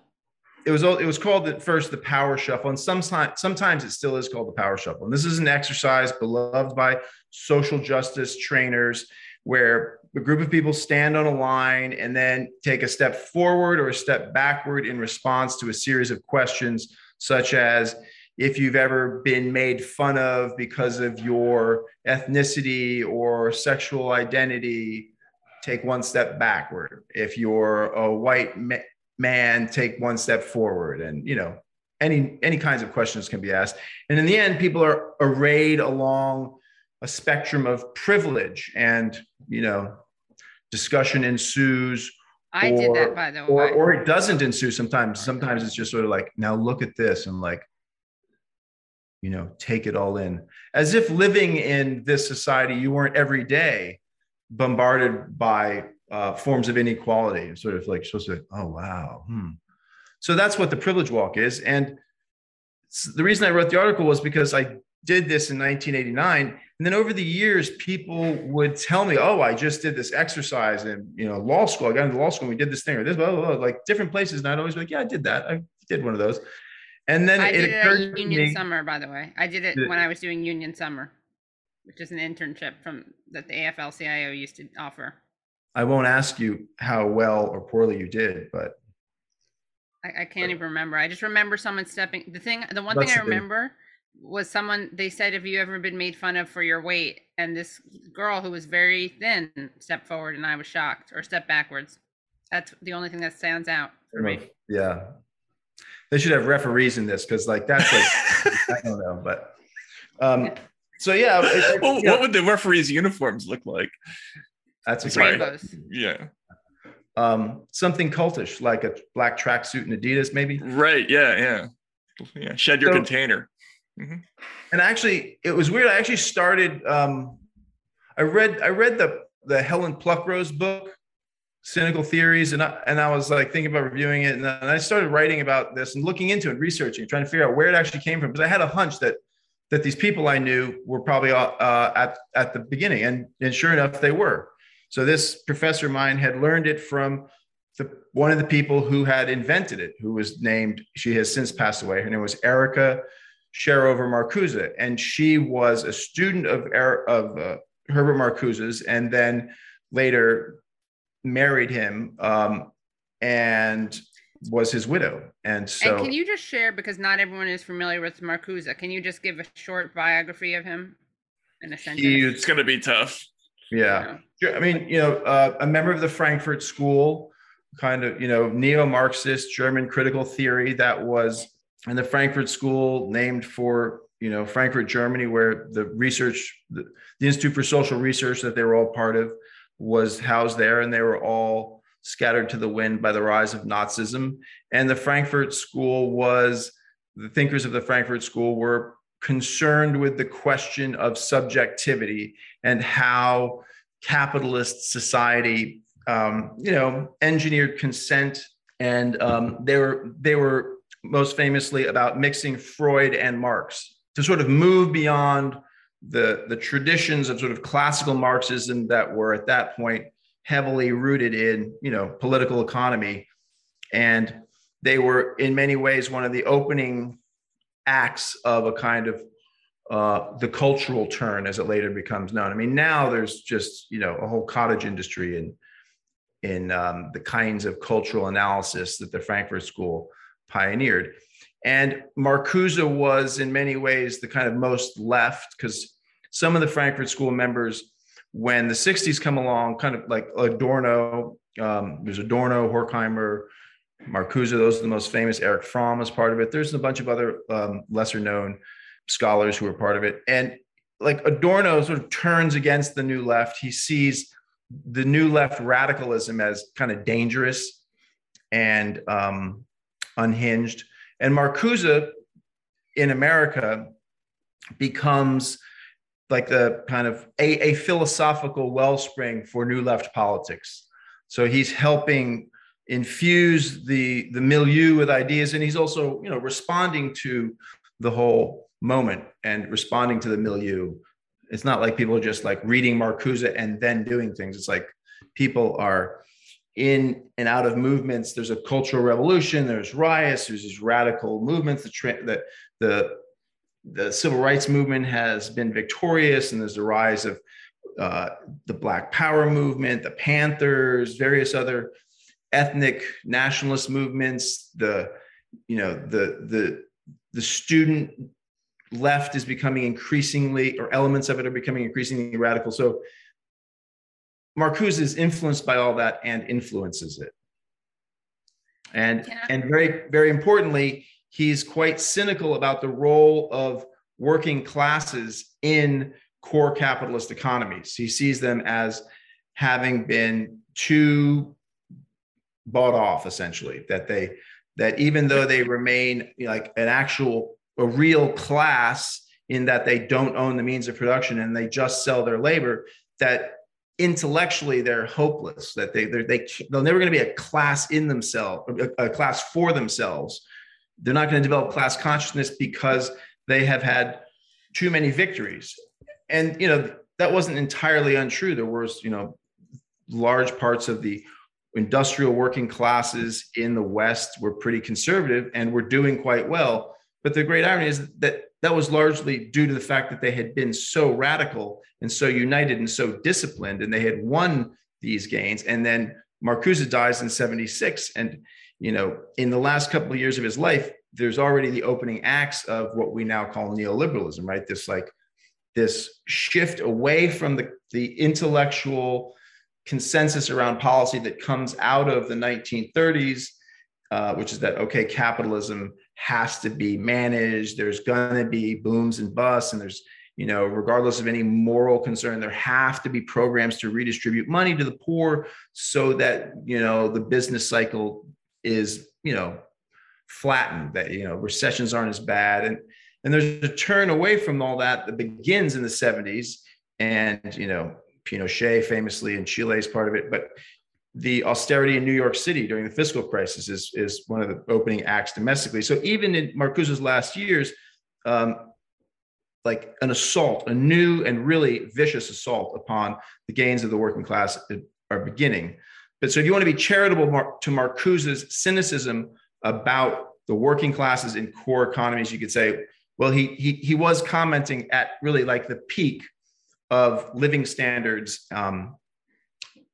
It was all- it was called at first the power shuffle, and sometimes sometimes it still is called the power shuffle. And this is an exercise beloved by social justice trainers, where a group of people stand on a line and then take a step forward or a step backward in response to a series of questions, such as if you've ever been made fun of because of your ethnicity or sexual identity, take one step backward. If you're a white ma- man, take one step forward. And, you know, any, any kinds of questions can be asked. And in the end, people are arrayed along a spectrum of privilege and, you know, discussion ensues. I did that, or- by the or, way. or it doesn't ensue sometimes. Sometimes it's just sort of like, now look at this and like, you know, take it all in. As if living in this society, you weren't every day bombarded by uh, forms of inequality. Sort of like supposed to, oh wow. Hmm. So that's what the privilege walk is. And the reason I wrote the article was because I did this in 1989, and then over the years, people would tell me, "Oh, I just did this exercise in you know law school. I got into law school. and We did this thing or this, blah, blah, blah, like different places." And I'd always be like, "Yeah, I did that. I did one of those." And then I it did occurred at Union me, Summer, by the way. I did it when I was doing Union Summer, which is an internship from that the AFL-CIO used to offer. I won't ask you how well or poorly you did, but I, I can't even remember. I just remember someone stepping. The thing, the one thing I the thing. remember was someone. They said, "Have you ever been made fun of for your weight?" And this girl who was very thin stepped forward, and I was shocked, or stepped backwards. That's the only thing that stands out. for me. Yeah. They should have referees in this because, like, that's like, [laughs] I don't know. But um, so, yeah. it- it- well, yeah, what would the referees' uniforms look like? that's a Sorry. great Yeah. um, something cultish, like a black tracksuit and Adidas, maybe. Right. Yeah. Yeah. Yeah. Shed your So- container. and actually it was weird i actually started um i read i read the the helen pluckrose book cynical theories and I, and I was like thinking about reviewing it and then i started writing about this and looking into it researching trying to figure out where it actually came from because i had a hunch that that these people i knew were probably uh, at at the beginning and and sure enough they were. So this professor of mine had learned it from the, one of the people who had invented it who was named she has since passed away. Her name was erica Sherover Marcuse, and she was a student of Er- of uh, Herbert Marcuse's, and then later married him um, and was his widow. And so, and can you just share because not everyone is familiar with Marcuse? Can you just give a short biography of him in a sentence? he, It's going to be tough. yeah, Sure, I mean, you know, uh, a member of the Frankfurt School, kind of, you know, neo-Marxist German critical theory that was in the Frankfurt School, named for you know Frankfurt, Germany, where the research, the, the Institute for Social Research that they were all part of, was housed there, and they were all scattered to the wind by the rise of Nazism. And the Frankfurt School was the thinkers of the Frankfurt School were concerned with the question of subjectivity and how capitalist society, um, you know, engineered consent, and um, they were they were most famously about mixing Freud and Marx to sort of move beyond the the traditions of sort of classical Marxism that were at that point heavily rooted in you know political economy, and they were in many ways one of the opening acts of a kind of uh, the cultural turn as it later becomes known. I mean, now there's just you know a whole cottage industry in in um, the kinds of cultural analysis that the Frankfurt School pioneered. And Marcuse was in many ways the kind of most left because some of the Frankfurt School members, when the 60s come along, kind of like Adorno, um, there's Adorno, Horkheimer, Marcuse, those are the most famous. Eric Fromm is part of it. There's a bunch of other um, lesser known scholars who are part of it. And like Adorno sort of turns against the new left. He sees the new left radicalism as kind of dangerous and um, unhinged. And Marcuse in America becomes like the kind of a, a philosophical wellspring for new left politics. So he's helping infuse the the milieu with ideas, and he's also you know responding to the whole moment and responding to the milieu. It's not like people are just like reading Marcuse and then doing things. It's like people are in and out of movements. There's a cultural revolution. There's riots. There's these radical movements. The tra- the the the civil rights movement has been victorious, and there's the rise of uh, the Black Power movement, the Panthers, various other ethnic nationalist movements. The you know the the the student left is becoming increasingly, or elements of it are becoming increasingly radical. So Marcuse is influenced by all that and influences it. And, and very, very importantly, he's quite cynical about the role of working classes in core capitalist economies. He sees them as having been too bought off, essentially, that they that even though they remain like an actual a real class in that they don't own the means of production and they just sell their labor, that intellectually they're hopeless that they they're, they they're never going to be a class in themselves a, a class for themselves they're not going to develop class consciousness because they have had too many victories and you know that wasn't entirely untrue there was you know large parts of the industrial working classes in the west were pretty conservative and were doing quite well but the great irony is that that was largely due to the fact that they had been so radical and so united and so disciplined, and they had won these gains. And then Marcuse dies in 76. And, you know, in the last couple of years of his life, there's already the opening acts of what we now call neoliberalism, right? This like this shift away from the, the intellectual consensus around policy that comes out of the 1930s uh, which is that okay, capitalism has to be managed. There's to be booms and busts, and there's you know, regardless of any moral concern, there have to be programs to redistribute money to the poor so that you know the business cycle is you know flattened. That you know recessions aren't as bad, and and there's a turn away from all that that begins in the 70s, and you know Pinochet famously in Chile is part of it, but the austerity in New York City during the fiscal crisis is, is one of the opening acts domestically. So even in Marcuse's last years, um, like an assault, a new and really vicious assault upon the gains of the working class are beginning. But so if you want to be charitable to Marcuse's cynicism about the working classes in core economies, you could say, well, he, he, he was commenting at really like the peak of living standards um,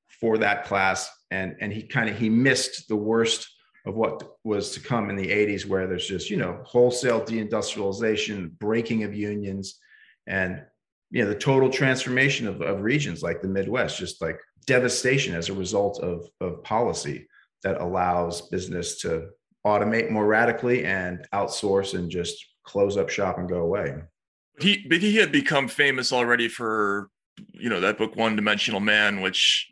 for that class. And and he kind of he missed the worst of what was to come in the 80s where there's just you know wholesale deindustrialization breaking of unions and you know the total transformation of, of regions like the midwest just like devastation as a result of, of policy that allows business to automate more radically and outsource and just close up shop and go away. He but he had become famous already for you know that book one dimensional man which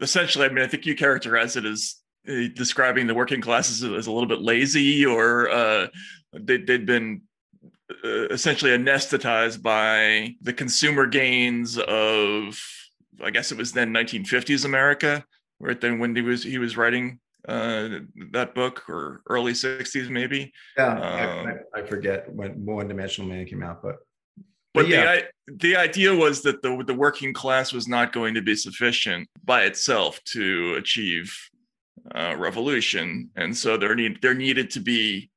essentially i mean i think you characterize it as uh, describing the working classes as a little bit lazy or uh, they, they'd been uh, essentially anesthetized by the consumer gains of i guess it was then 1950s america right then when he was he was writing uh, that book or early 60s maybe. Yeah um, I, I, forget when one dimensional man came out but but, but yeah. the, the idea was that the, the working class was not going to be sufficient by itself to achieve uh, revolution and so there need there needed to be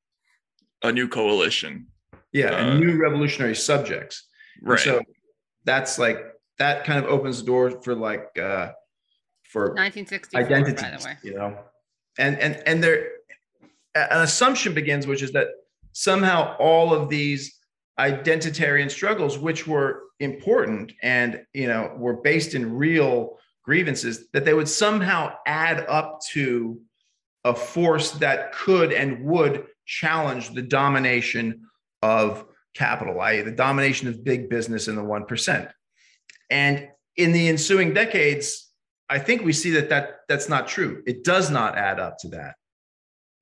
a new coalition. Yeah uh, new revolutionary subjects. Right and so that's like that kind of opens the door for like uh for 1964 identity by the way you know and and and there an assumption begins which is that somehow all of these identitarian struggles which were important and you know were based in real grievances that they would somehow add up to a force that could and would challenge the domination of capital i.e. the domination of big business in the 1% and in the ensuing decades I think we see that, that that's not true. It does not add up to that.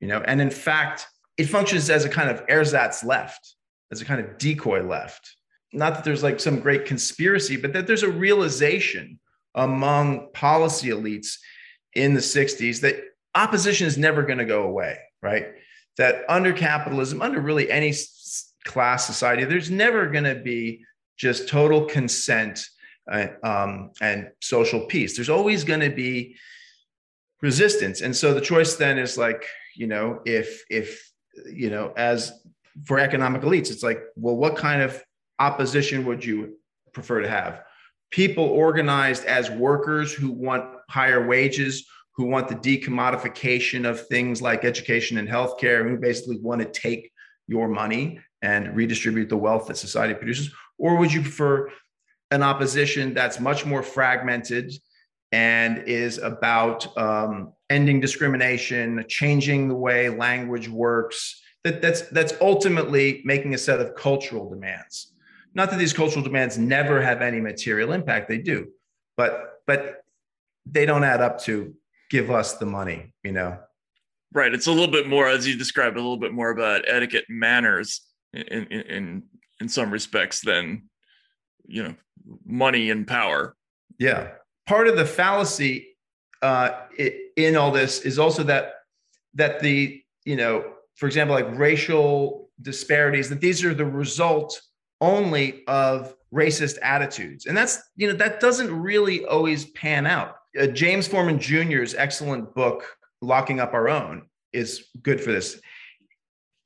You know, and in fact, it functions as a kind of ersatz left, as a kind of decoy left. Not that there's like some great conspiracy, but that there's a realization among policy elites in the 60s that opposition is never going to go away, right? That under capitalism, under really any class society, there's never going to be just total consent um, and social peace. There's always going to be resistance, and so the choice then is like, you know, if if you know, as for economic elites, it's like, well, what kind of opposition would you prefer to have? People organized as workers who want higher wages, who want the decommodification of things like education and healthcare, who basically want to take your money and redistribute the wealth that society produces? Or would you prefer an opposition that's much more fragmented and is about um, ending discrimination, changing the way language works. That, that's that's ultimately making a set of cultural demands. Not that these cultural demands never have any material impact; they do, but but they don't add up to give us the money. You know, right? It's a little bit more, as you described, a little bit more about etiquette, manners, in in in, in some respects than you know money and power. Yeah. Part of the fallacy uh, in all this is also that that the you know, for example, like racial disparities, that these are the result only of racist attitudes, and that's you know that doesn't really always pan out. Uh, James Forman Jr.'s excellent book, "Locking Up Our Own," is good for this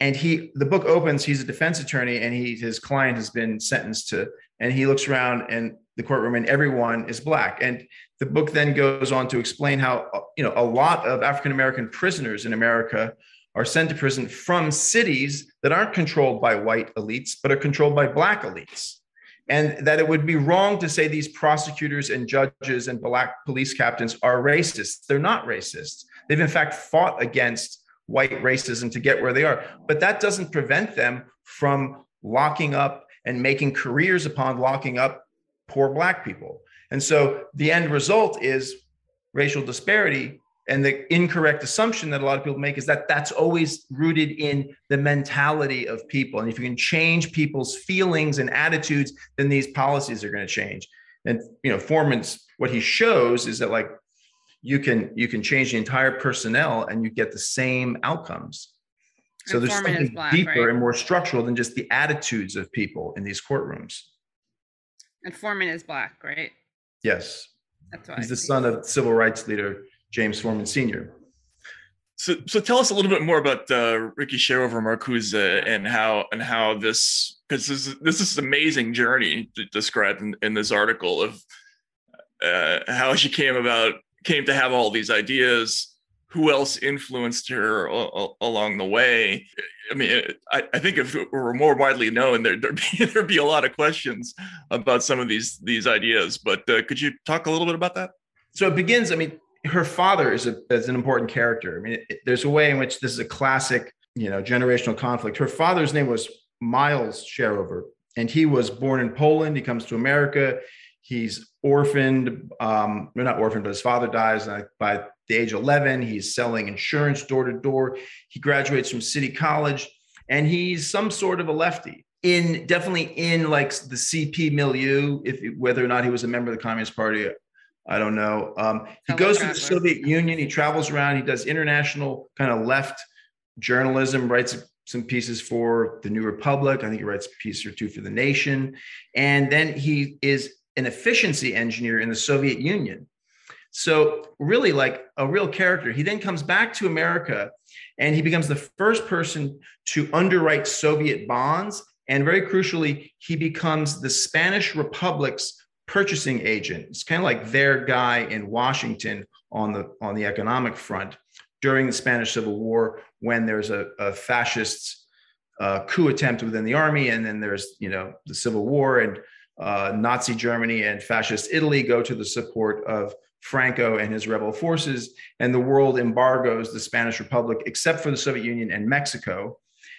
and he the book opens he's a defense attorney and he his client has been sentenced to and he looks around and the courtroom and everyone is black. And the book then goes on to explain how you know a lot of african american prisoners in america are sent to prison from cities that aren't controlled by white elites but are controlled by black elites. And that it would be wrong to say these prosecutors and judges and black police captains are racist. They're not racist. They've in fact fought against white racism to get where they are. But that doesn't prevent them from locking up and making careers upon locking up poor black people. And so the end result is racial disparity. And the incorrect assumption that a lot of people make is that that's always rooted in the mentality of people. And if you can change people's feelings and attitudes, then these policies are going to change. And you know, Forman's what he shows is that like you can you can change the entire personnel and you get the same outcomes. So there's something black, deeper right? and more structural than just the attitudes of people in these courtrooms. And Forman is black, right? Yes. That's why. He's the son of civil rights leader James Forman Sr. So, so tell us a little bit more about uh, Ricky Sherover Marcuse and how and how this because this is this is an amazing journey described in, in this article of uh, how she came about came to have all these ideas. Who else influenced her a- a- along the way? I mean, I, I think if it were more widely known, there, there'd be [laughs] there'd be a lot of questions about some of these these ideas. But uh, could you talk a little bit about that? So it begins. I mean, her father is, a, is an important character. I mean, it, there's a way in which this is a classic, you know, generational conflict. Her father's name was Miles Sherover, and he was born in Poland. He comes to America. He's orphaned. Um, not orphaned, but his father dies uh, by the age of 11. He's selling insurance door to door. He graduates from City College, and he's some sort of a lefty. In definitely in like the CP milieu, if whether or not he was a member of the Communist Party, I don't know. Um, he goes to the. Soviet Union. He travels around. He does international kind of left journalism. Writes some pieces for the New Republic. I think he writes a piece or two for the Nation. And then he is an efficiency engineer in the Soviet Union. So really, like a real character. He then comes back to America, and he becomes the first person to underwrite Soviet bonds. And very crucially, he becomes the Spanish Republic's purchasing agent. It's kind of like their guy in Washington on the on the economic front during the Spanish Civil War when there's a, a fascist uh, coup attempt within the army, and then there's you know the Civil War and uh, Nazi Germany and fascist Italy go to the support of Franco and his rebel forces, and the world embargoes the Spanish Republic except for the Soviet Union and Mexico.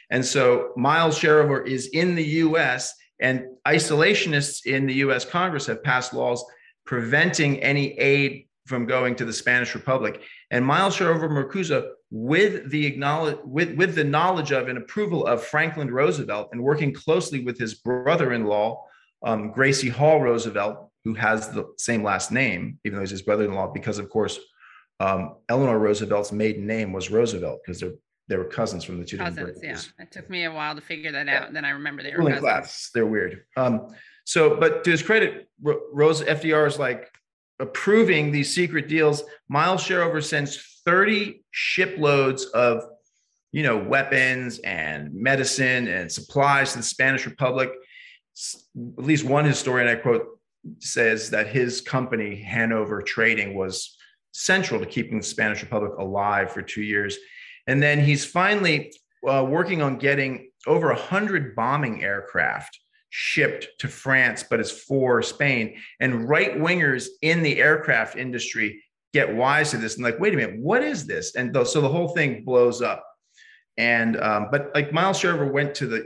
And so Miles Sherover is in the US, and isolationists in the US Congress have passed laws preventing any aid from going to the Spanish Republic. And Miles Sherover Marcuse, with the acknowledge, with, with the knowledge of and approval of Franklin Roosevelt and working closely with his brother-in-law, um, Gracie Hall Roosevelt, who has the same last name, even though he's his brother-in-law, because of course um, Eleanor Roosevelt's maiden name was Roosevelt because they're they were cousins from the two different Cousins, yeah. It took me a while to figure that out. and Then I remember they were cousins. class. They're weird. Um, so, but to his credit, Rose FDR is like approving these secret deals. Miles Sherover sends 30 shiploads of, you know, weapons and medicine and supplies to the Spanish Republic. At least one historian I quote says that his company, Hanover Trading, was central to keeping the Spanish Republic alive for two years. And then he's finally uh, working on getting over 100 bombing aircraft shipped to France, but it's for Spain. And right wingers in the aircraft industry get wise to this and like, wait a minute, what is this? And th- so the whole thing blows up. And um, but like Miles Sherover went to the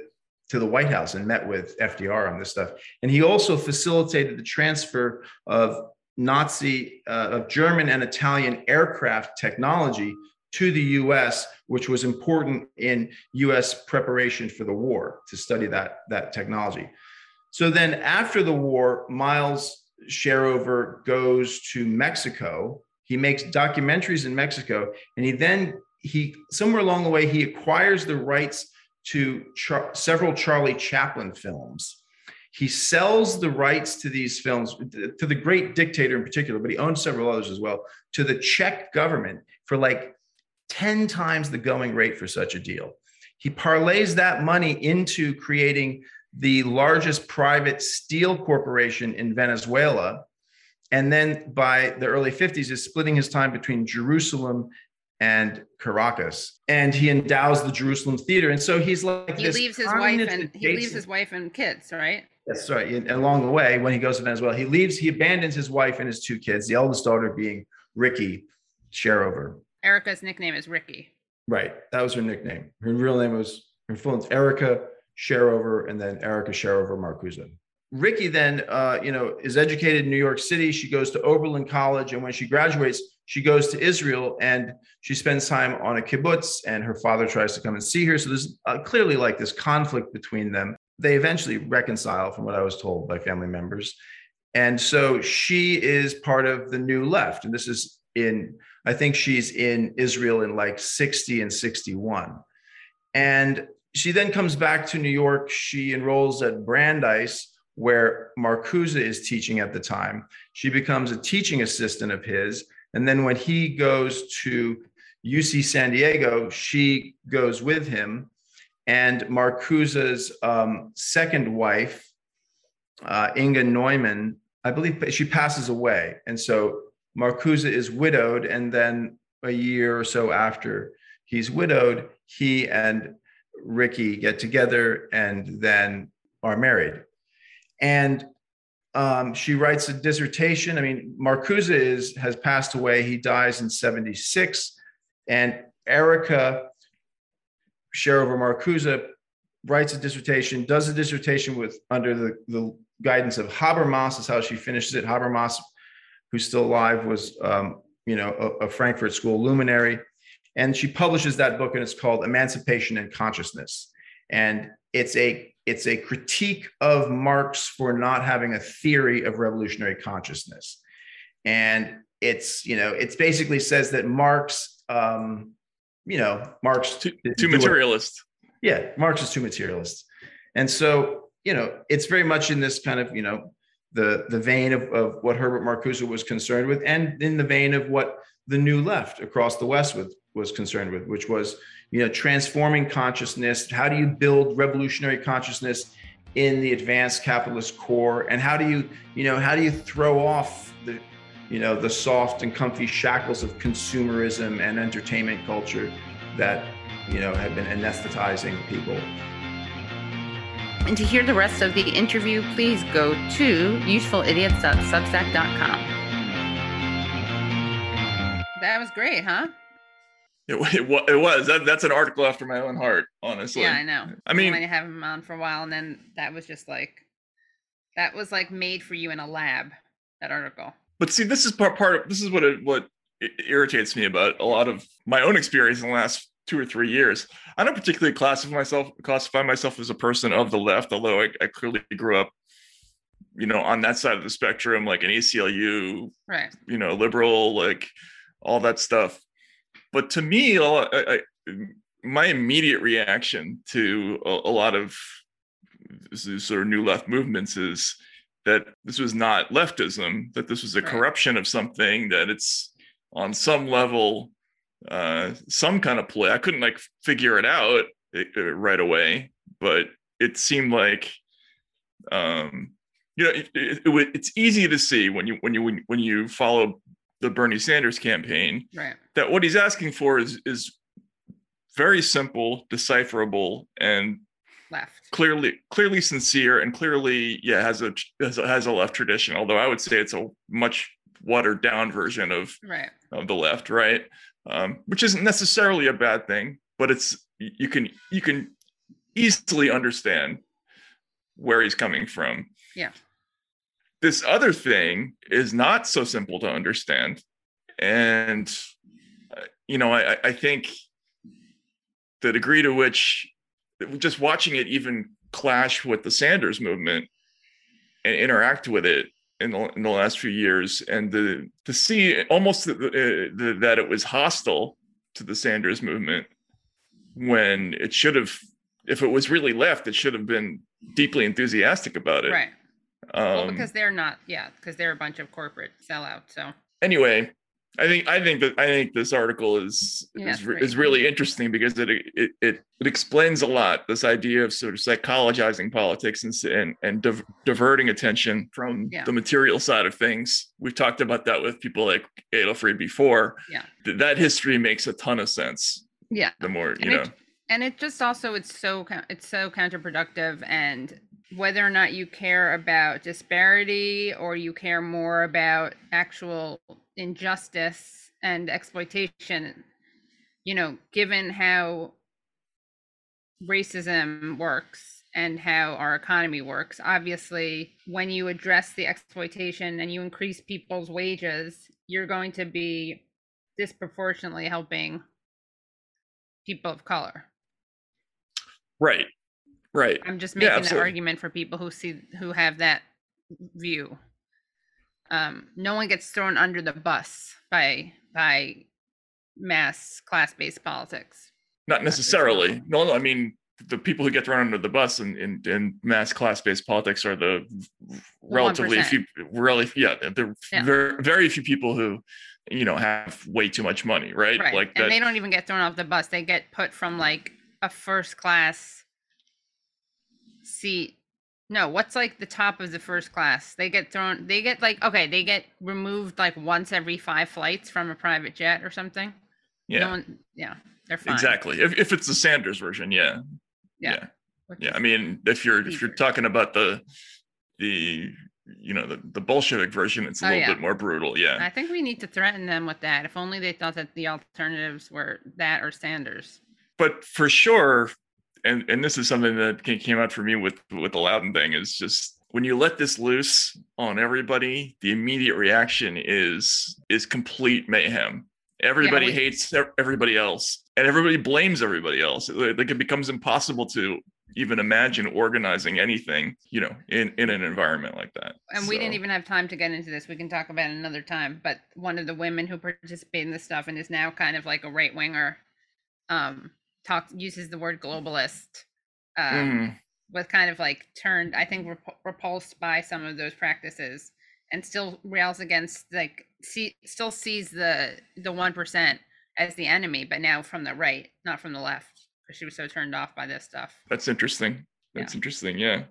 to the White House and met with FDR on this stuff, and he also facilitated the transfer of Nazi, uh, of German and Italian aircraft technology to the US, which was important in US preparation for the war to study that, that technology. So then after the war, Miles Sherover goes to Mexico. He makes documentaries in Mexico, and he then he somewhere along the way he acquires the rights to Char- several Charlie Chaplin films. He sells the rights to these films to the great dictator in particular, but he owns several others as well to the Czech government for like 10 times the going rate for such a deal. He parlays that money into creating the largest private steel corporation in Venezuela. And then by the early 50s, is splitting his time between Jerusalem and Caracas. And he endows the Jerusalem theater. And so he's like He leaves his wife and he leaves his wife and kids, right? that's right. And along the way, when he goes to Venezuela, he leaves, he abandons his wife and his two kids, the eldest daughter being Ricky Sherover. Erica's nickname is Ricky. Right. That was her nickname. Her real name was her full name's Erica Sherover, and then Erica Sherover Marcuse. Ricky then, uh, you know, is educated in New York City. She goes to Oberlin College, and when she graduates, she goes to Israel and she spends time on a kibbutz. And her father tries to come and see her. So there's uh, clearly like this conflict between them. They eventually reconcile, from what I was told by family members. And so she is part of the new left, and this is in I think she's in Israel in like 60 and 61. And she then comes back to New York. She enrolls at Brandeis, where Marcuse is teaching at the time. She becomes a teaching assistant of his. And then when he goes to UC San Diego, she goes with him. And Marcuse's um, second wife, uh, Inga Neumann, I believe she passes away. And so Marcuse is widowed, and then a year or so after he's widowed, he and Ricky get together and then are married. And um, she writes a dissertation. I mean, Marcuse is has passed away. He dies in 76. And Erica Sherover Marcuse writes a dissertation, does a dissertation with under the, the guidance of Habermas, is how she finishes it. Habermas who's still alive, was um, you know a, a, Frankfurt School luminary, and she publishes that book, and it's called Emancipation and Consciousness, and it's a it's a critique of Marx for not having a theory of revolutionary consciousness, and it's you know it's basically says that Marx, um, you know, Marx too, too materialist. Yeah, Marx is too materialist, and so you know it's very much in this kind of you know the the vein of, of what Herbert Marcuse was concerned with, and in the vein of what the New Left across the West with, was concerned with, which was you know transforming consciousness. How do you build revolutionary consciousness in the advanced capitalist core, and how do you you know how do you throw off the you know the soft and comfy shackles of consumerism and entertainment culture that you know have been anesthetizing people. And to hear the rest of the interview, please go to usefulidiots.substack.com. That was great, huh? It, it, it was. That, that's an article after my own heart, honestly. Yeah, I know. I mean, I have him on for a while, and then that was just like, that was like made for you in a lab. That article. But see, this is part part of this is what it, what irritates me about a lot of my own experience in the last two or three years. I don't particularly classify myself classify myself as a person of the left, although I, I clearly grew up, you know, on that side of the spectrum, like an ACLU, right? You know, liberal, like all that stuff. But to me, I, I, my immediate reaction to a, a lot of sort of new left movements is that this was not leftism, that this was a right. corruption of something, that it's on some level uh, some kind of play. I couldn't like figure it out it, uh, it, right away, but it seemed like, um, you know, it, it, it's easy to see when you when you when you follow the Bernie Sanders campaign right. that what he's asking for is is very simple, decipherable, and left clearly clearly sincere and clearly yeah has a has a, has a left tradition. Although I would say it's a much watered down version of right. of the left, right? um, which isn't necessarily a bad thing, but it's you can you can easily understand where he's coming from. Yeah. This other thing is not so simple to understand, and uh, you know I, I think the degree to which just watching it even clash with the Sanders movement and interact with it in the, in the last few years, and the, to see almost the, the, that it was hostile to the Sanders movement when it should have, if it was really left, it should have been deeply enthusiastic about it. Right. Um, well, because they're not, yeah, because they're a bunch of corporate sellouts. So anyway, I think I think that I think this article is yeah, is, is really interesting because it, it it it explains a lot this idea of sort of psychologizing politics and and, and div- diverting attention from yeah. the material side of things. We've talked about that with people like Adolph before. Yeah, Th- that history makes a ton of sense. Yeah, the more you and know, and it just also it's so it's so counterproductive and whether or not you care about disparity or you care more about actual injustice and exploitation, you know, given how racism works and how our economy works, obviously, when you address the exploitation and you increase people's wages, you're going to be disproportionately helping people of color. Right. Right. I'm just Yeah, making the argument for people who see who have that view. Um, no one gets thrown under the bus by by mass class based politics. Not necessarily. No, no. I mean, the people who get thrown under the bus in, in, in mass class-based politics are the relatively 1%. few. Really, yeah, are Yeah. very, very few people who, you know, have way too much money, right? Right. Like and that. they don't even get thrown off the bus. They get put from like a first class seat. No, what's like the top of the first class? They get thrown they get like okay, they get removed like once every five flights from a private jet or something. yeah, No one yeah, they're fine. exactly. If if it's the Sanders version, yeah, Yeah. yeah, Which yeah. I mean, if you're if you're talking about the the you know the, the Bolshevik version, it's a Oh, little yeah. bit more brutal. Yeah. I think we need to threaten them with that. If only they thought that the alternatives were that or Sanders. but for sure and and this is something that came out for me with with the loudon thing is just when you let this loose on everybody the immediate reaction is is complete mayhem everybody we- hates everybody else and everybody blames everybody else like it becomes impossible to even imagine organizing anything you know in in an environment like that And we didn't even have time to get into this. We can talk about it another time. But one of the women who participated in this stuff and is now kind of like a right winger, um, talks uses the word globalist, um, Mhm. was kind of like turned, I think, repu- repulsed by some of those practices, and still rails against like see still sees the the one percent as the enemy, but now from the right, not from the left, because she was so turned off by this stuff. That's interesting. That's interesting. Yeah.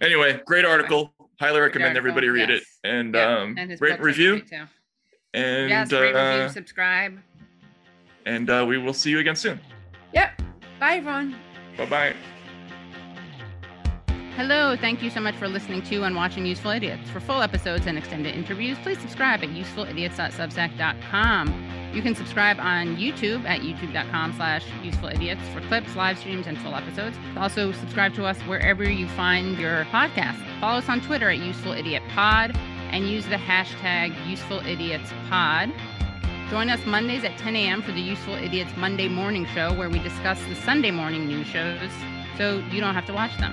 Anyway, great article. Highly recommend article, everybody read yes. it and Yeah, um, and rate review. great. And yes, rate, uh, review, subscribe. and uh, we will see you again soon. Yep. Bye, everyone. Bye bye. Hello, thank you so much for listening to and watching Useful Idiots. For full episodes and extended interviews, please subscribe at usefulidiots.substack.com. You can subscribe on YouTube at youtube.com slash usefulidiots for clips, live streams, and full episodes. Also, subscribe to us wherever you find your podcast. Follow us on Twitter at Useful Idiot Pod and use the hashtag Useful Idiots Pod. Join us Mondays at 10 a.m. for the Useful Idiots Monday Morning Show, where we discuss the Sunday morning news shows so you don't have to watch them.